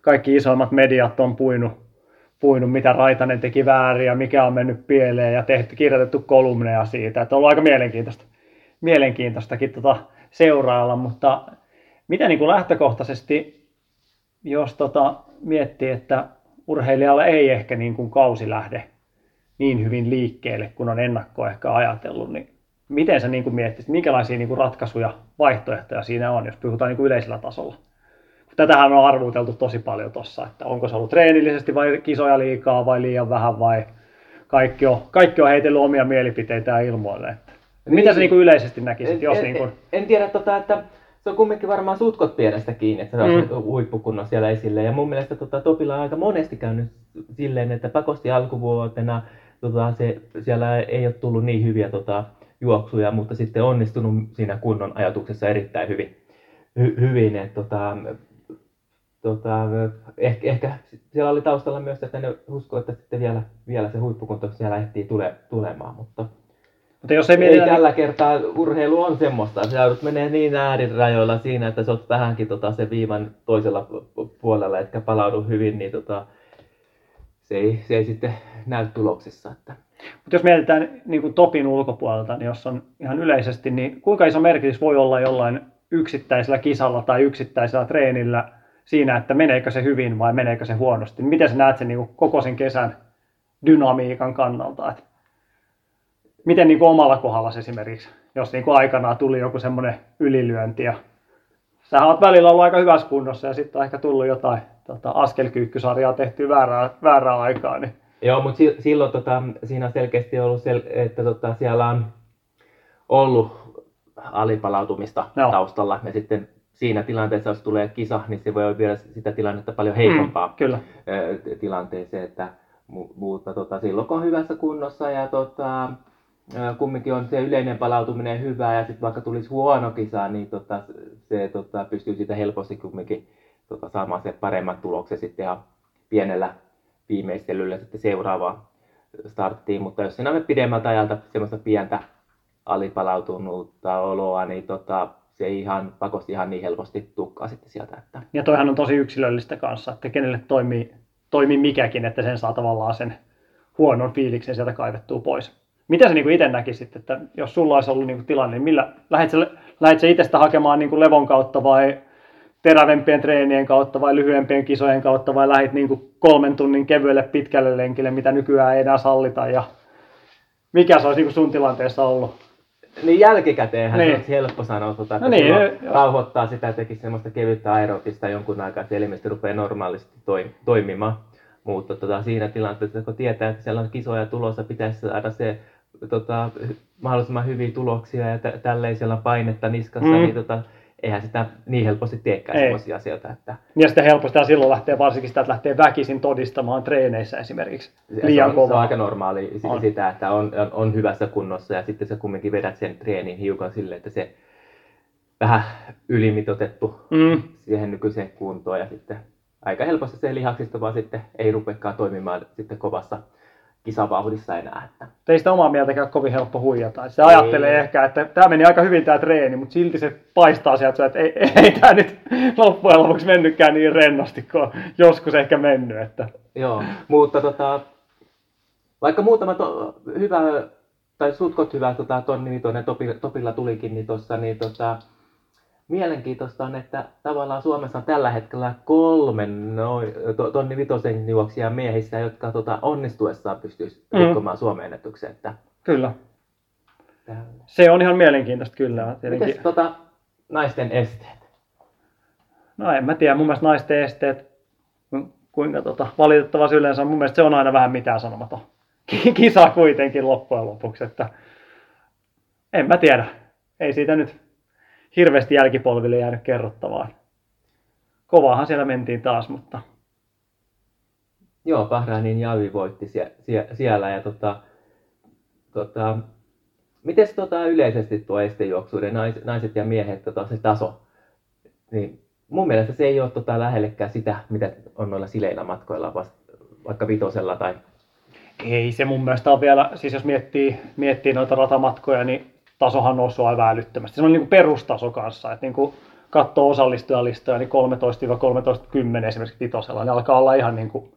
kaikki isoimmat mediat on puinut, puinut, mitä Raitanen teki väärin ja mikä on mennyt pieleen ja tehty, kirjoitettu kolumneja siitä. Että on ollut aika mielenkiintoista, mielenkiintoistakin tota seurailla, mutta mitä niin kuin lähtökohtaisesti, jos tota miettii, että urheilijalle ei ehkä niin kuin kausi lähde niin hyvin liikkeelle, kun on ennakkoa ehkä ajatellut, niin miten sä niin kuin miettisit, minkälaisia niin kuin ratkaisuja, vaihtoehtoja siinä on, jos puhutaan niin kuin yleisellä tasolla? Tätähän on arvuuteltu tosi paljon tuossa, että onko se ollut treenillisesti vai kisoja liikaa vai liian vähän vai kaikki on, kaikki on heitellyt omia mielipiteitään ilmoille. Että, niin, mitä sä niin kuin yleisesti näkisit, en, jos en, niin kuin... en tiedä, tota, että se on kumminkin varmaan sutkot pienestä kiinni, että se on mm. huippukunnon siellä esille. Ja mun mielestä tota, Topilla on aika monesti käynyt silleen, että pakosti alkuvuotena tota, se, siellä ei ole tullut niin hyviä tota, juoksuja, mutta sitten onnistunut siinä kunnon ajatuksessa erittäin hyvin. Hy, hyvin että, tota, tota, ehkä, ehkä, siellä oli taustalla myös, että ne uskoo, että sitten vielä, vielä se huippukunto siellä ehtii tule, tulemaan, mutta mutta jos ei, ei tällä kertaa urheilu on semmoista, sä joudut menee niin äärirajoilla siinä, että sä oot vähänkin tota, se viivan toisella puolella, etkä palaudu hyvin, niin tota, se, ei, se ei sitten näy tuloksissa. Että... Mutta jos mietitään niin kuin topin ulkopuolelta, niin jos on ihan yleisesti, niin kuinka iso merkitys voi olla jollain yksittäisellä kisalla tai yksittäisellä treenillä siinä, että meneekö se hyvin vai meneekö se huonosti? Miten sä näet sen niin kuin koko sen kesän dynamiikan kannalta? Että miten niin kuin omalla kohdalla esimerkiksi, jos niin kuin aikanaan tuli joku semmoinen ylilyönti ja sä oot välillä ollut aika hyvässä kunnossa ja sitten on ehkä tullut jotain tota, askelkyykkysarjaa tehty väärää, väärää aikaa. Niin. Joo, mutta si- silloin tota, siinä on selkeästi ollut, sel- että tota, siellä on ollut alipalautumista Joo. taustalla ja sitten siinä tilanteessa, jos tulee kisa, niin se voi viedä sitä tilannetta paljon heikompaa mm, kyllä. tilanteeseen, että mutta tota, silloin kun on hyvässä kunnossa ja tota, kumminkin on se yleinen palautuminen hyvä ja sitten vaikka tulisi huono kisa, niin tota, se tota, pystyy siitä helposti kumminkin tota, saamaan se paremmat tulokset sitten ihan pienellä viimeistelyllä sitten seuraavaan starttiin, mutta jos siinä on pidemmältä ajalta semmoista pientä alipalautunutta oloa, niin tota, se ei ihan pakosti ihan niin helposti tukkaa sitten sieltä. Että... Ja toihan on tosi yksilöllistä kanssa, että kenelle toimii, toimii mikäkin, että sen saa tavallaan sen huonon fiiliksen sieltä kaivettua pois. Mitä sä niin itse näkisit, että jos sulla olisi ollut niin kuin tilanne, niin millä, lähdet sä, lähdet sä itsestä hakemaan niin kuin levon kautta vai terävempien treenien kautta vai lyhyempien kisojen kautta vai lähit niin kuin kolmen tunnin kevyelle pitkälle lenkille, mitä nykyään ei enää sallita ja mikä se olisi niin kuin sun tilanteessa ollut? Niin jälkikäteenhän niin. olisi helppo sanoa, tuota, että no niin, rauhoittaa sitä ja tekisi semmoista kevyttä aerobista jonkun aikaa, että elimistö rupeaa normaalisti toi, toimimaan. Mutta tota, siinä tilanteessa, kun tietää, että siellä on kisoja tulossa, pitäisi saada se tota, mahdollisimman hyviä tuloksia ja t- tälleen siellä on painetta niskassa, mm. niin tota, eihän sitä niin helposti teekään sellaisia asioita. Että... Ja sitä helposti silloin lähtee varsinkin sitä, että lähtee väkisin todistamaan treeneissä esimerkiksi liian se on, se on aika normaali on. sitä, että on, on, on, hyvässä kunnossa ja sitten sä kumminkin vedät sen treenin hiukan sille, että se vähän ylimitotettu mm. siihen nykyiseen kuntoon ja sitten aika helposti se lihaksisto vaan sitten ei rupeakaan toimimaan sitten kovassa kisavauhdissa enää. Että. Ei sitä omaa mieltäkään kovin helppo huijata. Se ei. ajattelee ehkä, että tämä meni aika hyvin tämä treeni, mutta silti se paistaa sieltä, että ei, ei, ei tämä nyt loppujen lopuksi mennytkään niin rennosti kuin joskus ehkä mennyt. Että. Joo, mutta tota, vaikka muutama to, hyvä tai sutkot hyvä tota, tonni vitonen topilla, topilla tulikin, niin tuossa niin tota, mielenkiintoista on, että tavallaan Suomessa on tällä hetkellä kolme noin, to, tonni vitosen juoksia miehissä, jotka tota, onnistuessaan pystyisi Mm. rikkomaan Suomen ennätyksen. Että, Kyllä. että, Se on ihan mielenkiintoista kyllä. Tietenkin. mites tota, naisten esteet? No en mä tiedä, mun mielestä naisten esteet, ku- kuinka tota, valitettavasti yleensä, mun mielestä se on aina vähän mitään sanomaton Ki- kisa kuitenkin loppujen lopuksi, että en mä tiedä. Ei siitä nyt hirveästi jälkipolville jäänyt kerrottavaa. Kovaahan siellä mentiin taas, mutta Joo, Bahrainin Javi voitti sie, sie, siellä ja tota, tota, mites tota yleisesti tuo estejuoksuuden nais, naiset ja miehet tota, se taso, niin mun mielestä se ei ole tota lähellekään sitä, mitä on noilla sileillä matkoilla, vaikka vitosella tai ei se mun mielestä on vielä, siis jos miettii, miettii noita ratamatkoja, niin tasohan noussut aivan älyttömästi. Se on niin perustaso kanssa, että niin kuin katsoo osallistujalistoja, niin 13-13-10 esimerkiksi vitosella, niin alkaa olla ihan niin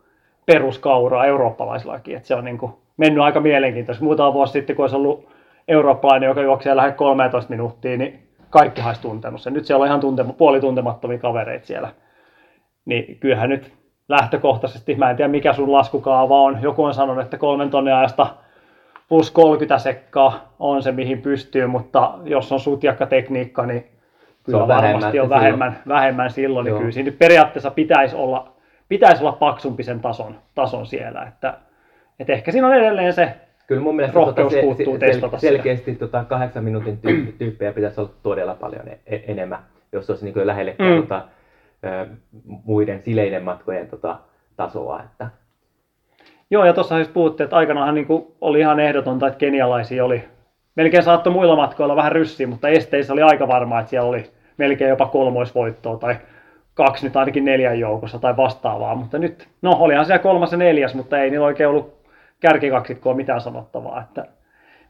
peruskauraa eurooppalaisillakin. Että se on niin mennyt aika mielenkiintoista. Muutama vuosi sitten, kun olisi ollut eurooppalainen, joka juoksee lähes 13 minuuttia, niin kaikki olisi tuntenut sen. Nyt siellä on ihan tuntema, puolituntemattomia kavereita siellä. Niin kyllähän nyt lähtökohtaisesti, mä en tiedä mikä sun laskukaava on. Joku on sanonut, että kolmen tonnin ajasta plus 30 sekkaa on se, mihin pystyy, mutta jos on sutjakka tekniikka, niin kyllä on varmasti vähemmän on silloin. vähemmän, vähemmän silloin. Niin Joo. kyllä siinä periaatteessa pitäisi olla, pitäisi olla paksumpi sen tason, tason siellä. Että, että ehkä siinä on edelleen se, Kyllä mun mielestä Rohkeus puuttuu testata sitä. selkeästi tota kahdeksan minuutin tyyppi, tyyppejä pitäisi olla todella paljon e- e- enemmän, jos olisi niin lähellekään Mm. tota, ö, muiden sileiden matkojen tota, tasoa. Että, Joo, ja tuossa siis puhuttiin, että aikanaanhan niin kuin oli ihan ehdotonta, että kenialaisia oli, melkein saattoi muilla matkoilla vähän ryssiä, mutta esteissä oli aika varmaa, että siellä oli melkein jopa kolmoisvoittoa tai kaksi nyt ainakin neljän joukossa tai vastaavaa, mutta nyt, no olihan siellä kolmas ja neljäs, mutta ei niillä oikein ollut kärkikaksikkoa mitään sanottavaa, että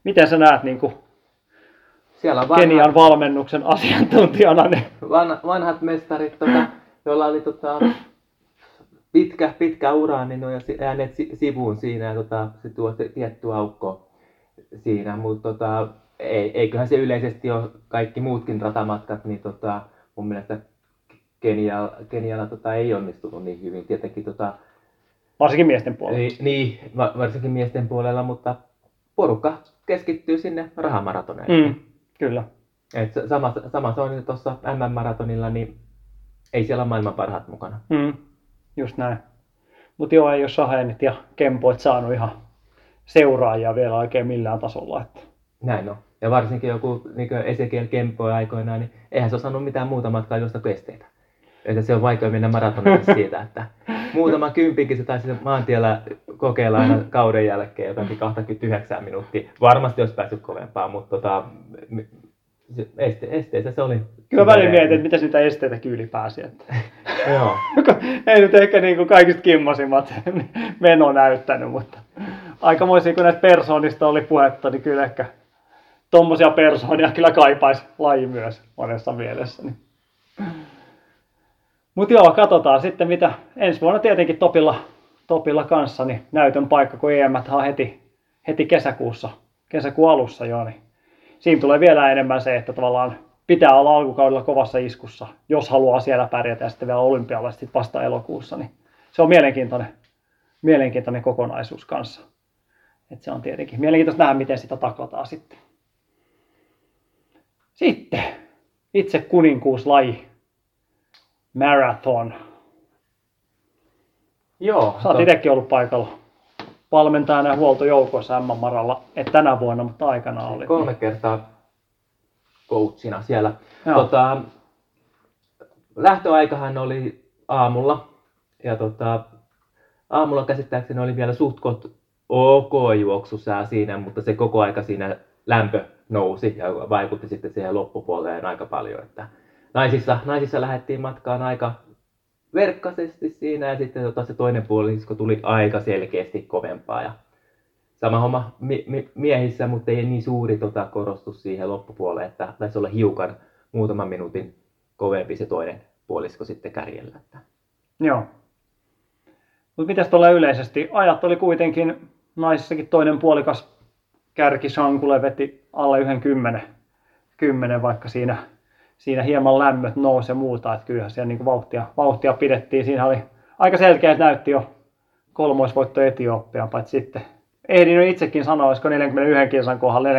miten sä näet niin kuin siellä vanha, Kenian valmennuksen asiantuntijana, niin van, vanhat mestarit, tota, joilla oli tota, pitkä, pitkä ura, niin ne on jääneet si- sivuun siinä ja tota, se tuo se tietty aukko siinä, mutta tota, ei, eiköhän se yleisesti ole kaikki muutkin ratamatkat, niin tota, mun mielestä Kenialla, Kenialla tota, ei onnistunut niin hyvin. Tietenkin tota, varsinkin miesten puolella. niin, niin, va- varsinkin miesten puolella, mutta porukka keskittyy sinne rahamaratoneille. Mm, kyllä. Et sa- sama, sama se on tuossa MM-maratonilla, niin ei siellä ole maailman parhaat mukana. Mm, just näin. Mutta joo, ei ole Sahenit ja Kempoit saanut ihan seuraajia vielä oikein millään tasolla. Että. Näin on. Ja varsinkin joku niin Ezekiel Kempo aikoinaan, niin eihän se osannut mitään muuta matkaa juosta kuin esteitä. Että se on vaikea mennä maratonille siitä, että muutama kymppikin se taisi maantiellä kokeilla aina kauden jälkeen jotakin 29 minuuttia. Varmasti olisi päässyt kovempaa, mutta tota, se este, esteissä se oli. Kyllä välillä mietin, että miten niitä esteitäkin ylipääsi. Että. Joo. ei nyt ehkä niin kuin kaikista kimmosimmat meno näyttänyt, mutta aikamoisia kun näistä persoonista oli puhetta, niin kyllä ehkä tommosia persoonia kyllä kaipaisi laji myös monessa mielessä. Niin. Mutta joo, katsotaan sitten mitä ensi vuonna tietenkin Topilla, Topilla kanssa, niin näytön paikka, kun EM on heti, heti kesäkuussa, kesäkuun alussa jo, niin siinä tulee vielä enemmän se, että tavallaan pitää olla alkukaudella kovassa iskussa, jos haluaa siellä pärjätä ja sitten vielä olympialaiset sit vasta elokuussa, niin se on mielenkiintoinen, mielenkiintoinen kokonaisuus kanssa. Et se on tietenkin mielenkiintoista nähdä, miten sitä taklataan sitten. Sitten itse kuninkuuslaji, marathon. Joo. Sä oot to- itsekin ollut paikalla valmentajana ja huoltojoukoissa M-maralla, et tänä vuonna, mutta aikana oli. Kolme kertaa coachina siellä. Joo. Tota, lähtöaikahan oli aamulla. Ja tota, aamulla käsittääkseni oli vielä suht koht ok juoksusää siinä, mutta se koko aika siinä lämpö nousi ja vaikutti sitten siihen loppupuoleen aika paljon. Että naisissa, naisissa lähdettiin matkaan aika verkkaisesti siinä ja sitten tota, se toinen puolisko tuli aika selkeästi kovempaa. Ja sama homma mi- mi- miehissä, mutta ei niin suuri tota, korostus siihen loppupuoleen, että taisi olla hiukan muutaman minuutin kovempi se toinen puolisko sitten kärjellä. Että. Joo. Mutta mitäs tuolla yleisesti? Ajat oli kuitenkin naisissakin toinen puolikas kärki Shankule veti alle yhden kymmenen, kymmenen vaikka siinä, siinä hieman lämmöt nousi ja muuta, että kyllähän siellä niin kuin vauhtia, vauhtia pidettiin. Siinä oli aika selkeä, että näytti jo kolmoisvoitto Etiopiaan, paitsi sitten ehdin itsekin sanoa, olisiko 41 kilsan kohdalla,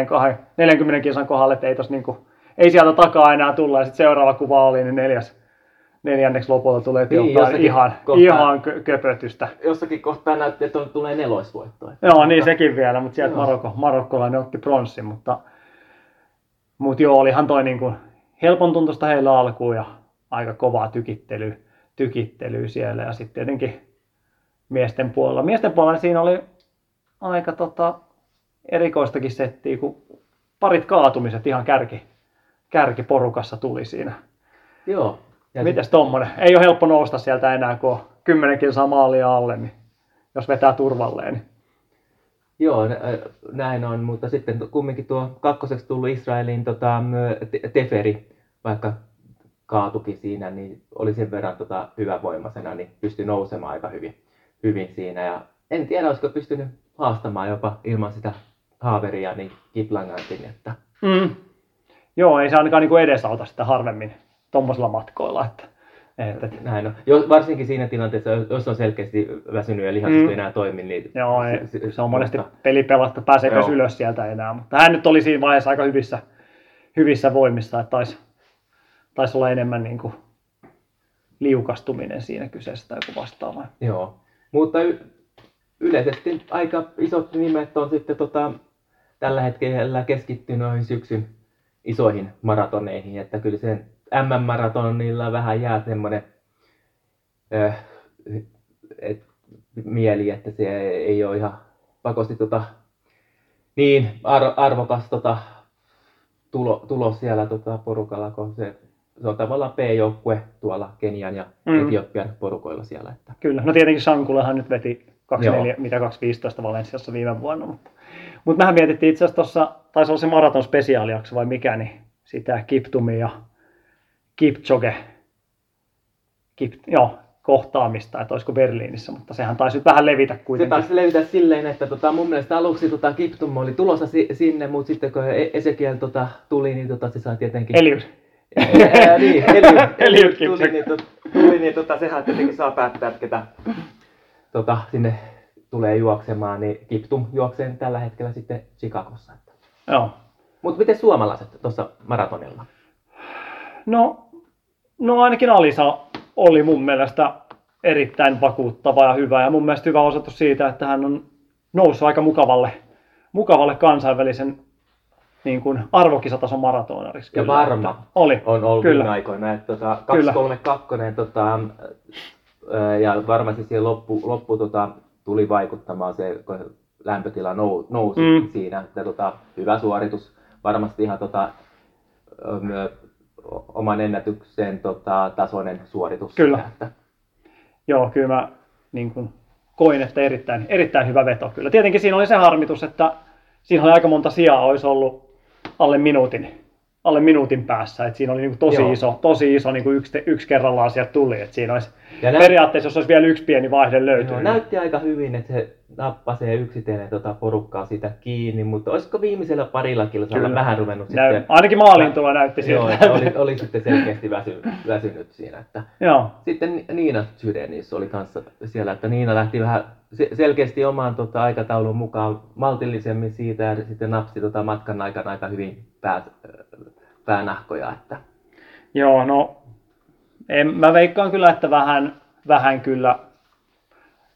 40 kilsan kohdalla, että ei, tos niinku, ei sieltä takaa enää tulla. Ja sitten seuraava kuva oli, niin neljäs, neljänneksi lopulta tulee Niin, ihan, kohtaa. ihan kö- köpötystä. Jossakin kohtaa näytti, että on- tulee nelosvoitto. että- Joo, niin sekin vielä, mutta sieltä. Marokko, marokkolainen otti pronssin, mutta, mutta joo, olihan toi niinku helpon tuntusta heillä alkuun ja aika kovaa tykittelyä, tykittelyä siellä ja sitten tietenkin miesten puolella. Miesten puolella siinä oli aika tota, erikoistakin settiä, kun parit kaatumiset ihan kärki, kärkiporukassa tuli siinä. Joo. Ja Mites tommonen? Ei ole helppo nousta sieltä enää, kun on kymmenen kilsaa maalia alle, niin jos vetää turvalleen. Niin. Joo, nä- näin on, mutta sitten kumminkin tuo kakkoseksi tullut Israelin tota, Teferi, vaikka kaatukin siinä, niin oli sen verran tota, hyvävoimaisena, niin pystyi nousemaan aika hyvin, hyvin siinä. Ja en tiedä, olisiko pystynyt haastamaan jopa ilman sitä haaveria niin Kiplangantin, että Mm. Joo, ei se ainakaan niin edesauta sitä harvemmin tuommoisilla matkoilla. Että, että, näin on. Jo, varsinkin siinä tilanteessa, jos on selkeästi väsynyt ja lihakset Mm. ei enää toimi, niin joo, ei, se on monesti mutta- peli pelattu, pääseekö ylös sieltä enää. Mutta hän nyt oli siinä vaiheessa aika hyvissä, hyvissä voimissa, että taisi, taisi olla enemmän niin kuin liukastuminen siinä kyseessä tai joku vastaava. Joo, mutta y- yleisesti aika isot nimet on sitten tota, tällä hetkellä keskittyy noihin syksyn isoihin maratoneihin, että kyllä sen MM-maratonilla vähän jää semmoinen äh, et, mieli, että se ei ole ihan pakosti tota, niin ar- arvokas tota, tulo, tulos siellä tota, porukalla, kun se, se on tavallaan B-joukkue tuolla Kenian ja Mm. Etiopian porukoilla siellä. Että. Kyllä, no tietenkin Sankulehan nyt veti 24, Joo. mitä 2.15 Valensiassa viime vuonna. Mutta, mutta mehän mietittiin itse asiassa tuossa, taisi olla se maraton spesiaalijakso vai mikä, niin sitä Kiptumi ja Kipchoge, Kip, joo, kohtaamista, että olisiko Berliinissä, mutta sehän taisi nyt vähän levitä Se kuitenkin. taisi levitä silleen, että tota, mun mielestä aluksi tota, Kiptum oli tulossa si- sinne, mutta sitten kun E- Ezekiel tota, tuli, niin tota, se sai tietenkin... Eliud. Ää, niin, Eliud, tuli, niin, tot, tuli, niin tota, sehän tietenkin saa päättää, että ketä tota, sinne tulee juoksemaan, niin Kiptum juoksee tällä hetkellä sitten Chicagossa. Joo. Mutta miten suomalaiset tuossa maratonilla? No, no ainakin Alisa oli mun mielestä erittäin vakuuttava ja hyvä. Ja mun mielestä hyvä osoitus siitä, että hän on noussut aika mukavalle, mukavalle kansainvälisen niin kuin arvokisatason maratonariksi. Ja kyllä. varma. Oli. on ollut Kyllä. viime aikoina. Että tota, Kyllä. 232 tota, ja varmasti siihen loppu, loppu tota, tuli vaikuttamaan se, kun lämpötila nou, nousi Mm. siinä. Että, tota, hyvä suoritus. Varmasti ihan tota, oman ennätyksen tota, tasoinen suoritus. Kyllä. Siinä, että, Joo, kyllä mä niin kuin, koin, että erittäin, erittäin hyvä veto kyllä. Tietenkin siinä oli se harmitus, että siinä oli aika monta sijaa, olisi ollut alle minuutin, alle minuutin päässä. Et siinä oli niin kuin tosi Joo. iso, tosi iso niin kuin yksi, yksi kerrallaan sieltä tuli. Et siinä olisi, Ja nä- periaatteessa, jos olisi vielä yksi pieni vaihde Joo, löytynyt. näytti aika hyvin, että se nappasee yksitellen tota porukkaa siitä kiinni, mutta olisiko viimeisellä parilla kilsalla vähän ruvennut Näy, sitten... ainakin maaliin tulo näytti Joo, siltä. että oli, oli sitten selkeästi väsy, väsynyt siinä. Että. Joo, Sitten Niina Sydenius oli kanssa siellä, että Niina lähti vähän se- selkeästi omaan tota, aikataulun mukaan maltillisemmin siitä ja sitten napsi tota, matkan aikana aika hyvin pää, päänahkoja. Että. joo, no en, mä veikkaan kyllä, että vähän, vähän kyllä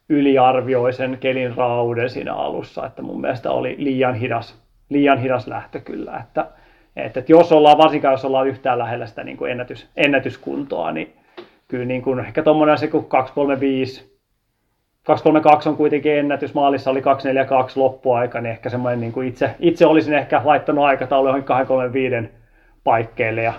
yliarvioi sen kelin rauden siinä alussa, että mun mielestä oli liian hidas, liian hidas lähtö kyllä, että, että, että jos ollaan, varsinkaan jos ollaan yhtään lähellä sitä niin kuin ennätys, ennätyskuntoa, niin kyllä niin kuin ehkä tuommoinen se kuin 235, 232 on kuitenkin ennätys, maalissa oli 242 loppuaika, niin ehkä semmoinen niin kuin itse, itse olisin ehkä laittanut aikataulu johonkin 235 paikkeille ja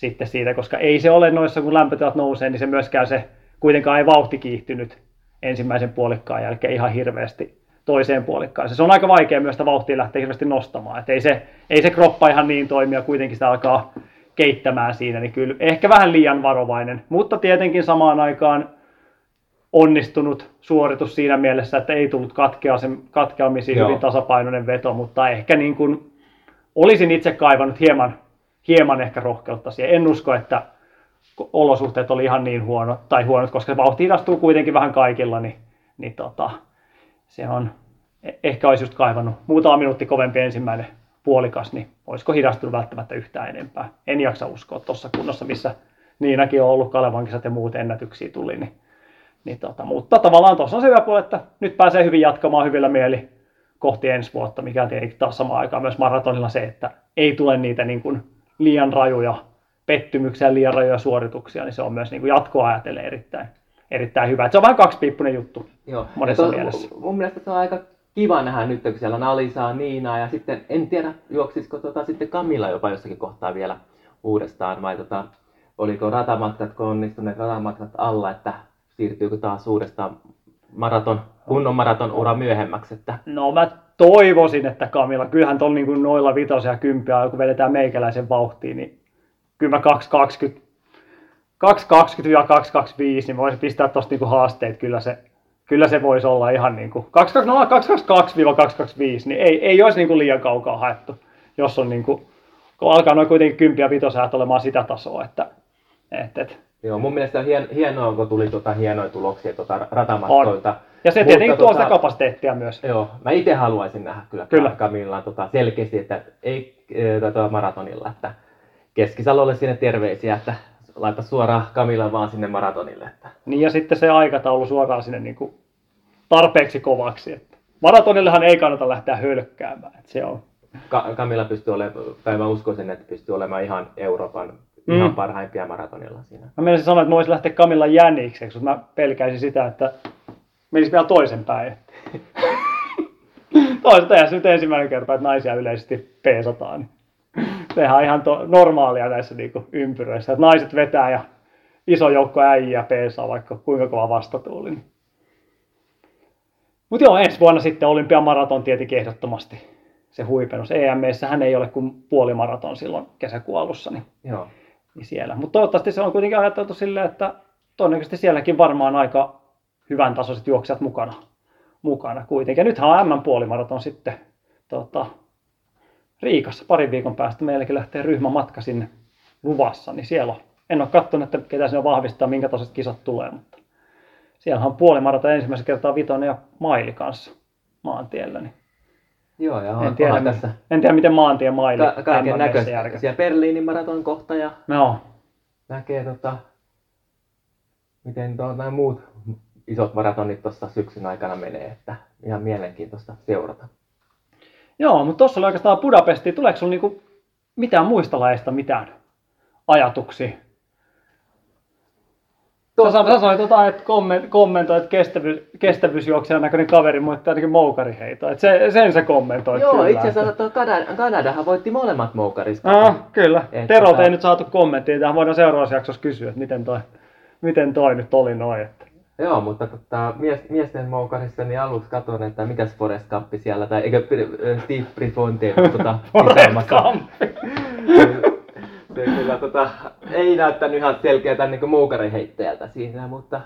sitten siitä, koska ei se ole noissa, kun lämpötilat nousee, niin se myöskään se kuitenkaan ei vauhti kiihtynyt ensimmäisen puolikkaan jälkeen ihan hirveästi toiseen puolikkaan. Se on aika vaikea myös sitä vauhtia lähteä hirveästi nostamaan. Et ei, se, ei se kroppa ihan niin toimi ja kuitenkin sitä alkaa keittämään siinä, niin kyllä ehkä vähän liian varovainen. Mutta tietenkin samaan aikaan onnistunut suoritus siinä mielessä, että ei tullut katkeamisiin, hyvin tasapainoinen veto, mutta ehkä niin kuin olisin itse kaivannut hieman, hieman ehkä rohkeutta siihen. En usko, että olosuhteet oli ihan niin huonot, tai huonot, koska vauhti hidastuu kuitenkin vähän kaikilla, niin, niin tota, se on, ehkä olisi just kaivannut muutama minuutti kovempi ensimmäinen puolikas, niin olisiko hidastunut välttämättä yhtään enempää. En jaksa uskoa tuossa kunnossa, missä Niinakin on ollut Kalevan kisat ja muut ennätyksiä tuli. Niin, niin tota, mutta tavallaan tuossa on se hyvä puoli, että nyt pääsee hyvin jatkamaan hyvillä mieli kohti ensi vuotta, mikä on tietenkin taas samaan aikaan myös maratonilla se, että ei tule niitä niin kuin liian rajuja pettymyksiä ja liian rajuja suorituksia, niin se on myös niin kuin jatkoa ajatellen erittäin, erittäin hyvä. Et se on vähän kaksipiippunen juttu. Joo. Monessa to- mielessä. Mun mielestä se on aika kiva nähdä nyt, kun siellä on Alisaa, Niinaa ja sitten en tiedä, juoksisiko tota, sitten Kamilla jopa jossakin kohtaa vielä uudestaan vai tota, oliko ratamatkat, onnistuneet ratamatkat alla, että siirtyykö taas uudestaan maraton, kunnon maraton ura myöhemmäksi, että No mä toivoisin, että Kamilla, kyllähän tuolla niin kuin noilla vitosia ja kymppiä, kun vedetään meikäläisen vauhtiin, niin kyllä mä 220 220 ja 225, niin voisin pistää tuosta niinku haasteet, kyllä se, kyllä se voisi olla ihan niin kuin 222-225, niin ei, ei olisi niin kuin liian kaukaa haettu, jos on niin kuin, kun alkaa noin kuitenkin kymppiä ja vitosajat olemaan sitä tasoa, että, että, että Joo, mun mielestä on hien, hienoa, kun tuli tota hienoja tuloksia tota ratamatkoilta. Ja se tietenkin tuo sitä tota- kapasiteettia myös. Joo, mä itse haluaisin nähdä kyllä, Kyllä. Camillaan tota, selkeästi, että ei e, tota, maratonilla, että Keskisalolle sinne terveisiä, että laita suoraan Camilla vaan sinne maratonille. Että. Niin ja sitten se aikataulu suoraan sinne niin kuin tarpeeksi kovaksi. Että maratonillehan ei kannata lähteä hölkkäämään. Että se on. Ka- Camilla pystyy olemaan, tai mä uskoisin, että pystyy olemaan ihan Euroopan Mm. ihan parhaimpia maratonilla siinä. Mä menisin sanoa, että mä voisin lähteä Kamilla jänikseksi, mutta mä pelkäisin sitä, että menisi vielä toisen päin. Eihän se nyt ensimmäinen kerta, että naisia yleisesti peesataan. Sehän on ihan to- normaalia näissä niinku ympyröissä, että naiset vetää ja iso joukko äijä peesaa vaikka kuinka kova vastatuuli. Mutta joo, ensi vuonna sitten olympiamaraton tietenkin ehdottomasti se huipennus. EMEssähän ei ole kuin puolimaraton silloin kesäkuun alussa, niin Joo. niin siellä. Mutta toivottavasti se on kuitenkin ajateltu silleen, että todennäköisesti sielläkin varmaan aika hyvän tasoiset juoksijat mukana, mukana kuitenkin. Ja nythän on M-puolimaraton sitten tota, Riikassa parin viikon päästä. Meilläkin lähtee ryhmämatka sinne luvassa, niin siellä on. En ole katsonut, että ketä sinne vahvistaa, minkä tasoiset kisat tulee, mutta siellä on puolimaraton ensimmäisen kertaa vitonen ja maili kanssa maantiellä. Niin Joo, ja en, on, tiedä, tässä en tiedä, miten maantie maili ka- kaiken näköistä. Siellä Berliinin maraton kohta ja Joo, näkee tota, miten to, nämä muut isot maratonit tuossa syksyn aikana menee, että ihan mielenkiintoista seurata. Joo, mutta tuossa oli oikeastaan Budapesti. Tuleeko sinulla niinku mitään muista lajeista mitään ajatuksia? Sä, sä, sanoit jotain, että komment, kommentoit kestävyys, kestävyysjuoksijan näköinen kaveri, mutta ainakin moukariheito. Et se, sen sä kommentoit Joo, kyllä. itse asiassa tuo Kanada, Kanadahan voitti molemmat moukarissa. Ah, kyllä. Et Terolta tota- ei nyt saatu kommenttia. Tähän voidaan seuraavassa jaksossa kysyä, että miten toi, miten toi nyt oli noin. Että. Joo, mutta tota, mies, miesten moukarissa niin aluksi katsoin, että mikäs Forest Cup siellä, tai eikö Steve Prefontaine tota. Gump. se kyllä tota, ei näyttänyt ihan selkeältä niin moukariheittäjältä siinä, mutta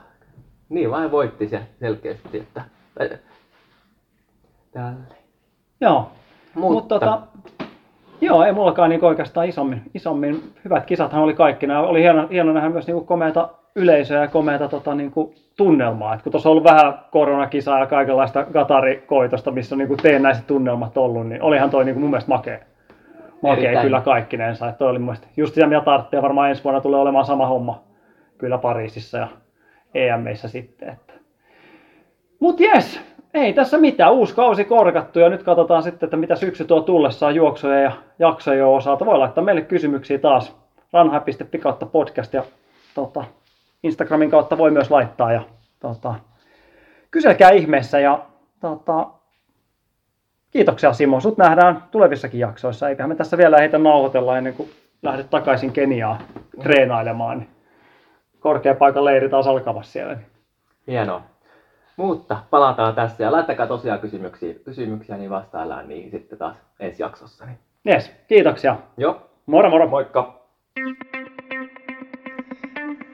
niin vain voitti se selkeästi, että tälle. Joo, Mutta, mutta tota, joo, ei mullakaan niin oikeastaan isommin, isommin. Hyvät kisathan oli kaikki. Nämä oli hieno, hieno nähdä myös niin komeata yleisöä ja komeata tota, niin kuin tunnelmaa. Et kun tuossa on ollut vähän koronakisaa ja kaikenlaista gatarikoitosta, missä on niin kuin teennäiset tunnelmat ollut, niin olihan toi niin kuin mun mielestä makea. Makea Erittäin. kyllä kaikkinensa. Että toi oli mun mielestä just sitä, mitä tarvitsee. Varmaan ensi vuonna tulee olemaan sama homma kyllä Pariisissa ja EMEissä sitten. Että. Mut jes, ei tässä mitään. Uusi kausi korkattu ja nyt katsotaan sitten, että mitä syksy tuo tullessaan juoksuja ja jaksojen osalta. Voi laittaa meille kysymyksiä taas ranha.fi kautta podcast ja tota, Instagramin kautta voi myös laittaa ja tota, kyselkää ihmeessä ja tota, kiitoksia Simo. Sut nähdään tulevissakin jaksoissa. Eiköhän me tässä vielä heitä nauhoitella ennen kuin lähdet takaisin Keniaan treenailemaan. Korkeapaikan leiri taas alkamassa siellä. Hienoa. Mutta palataan tässä ja laittakaa tosiaan kysymyksiä, kysymyksiä niin vastaillaan niihin sitten taas ensi jaksossa. Niin. Jes, kiitoksia. Joo, Moro moro. moikka!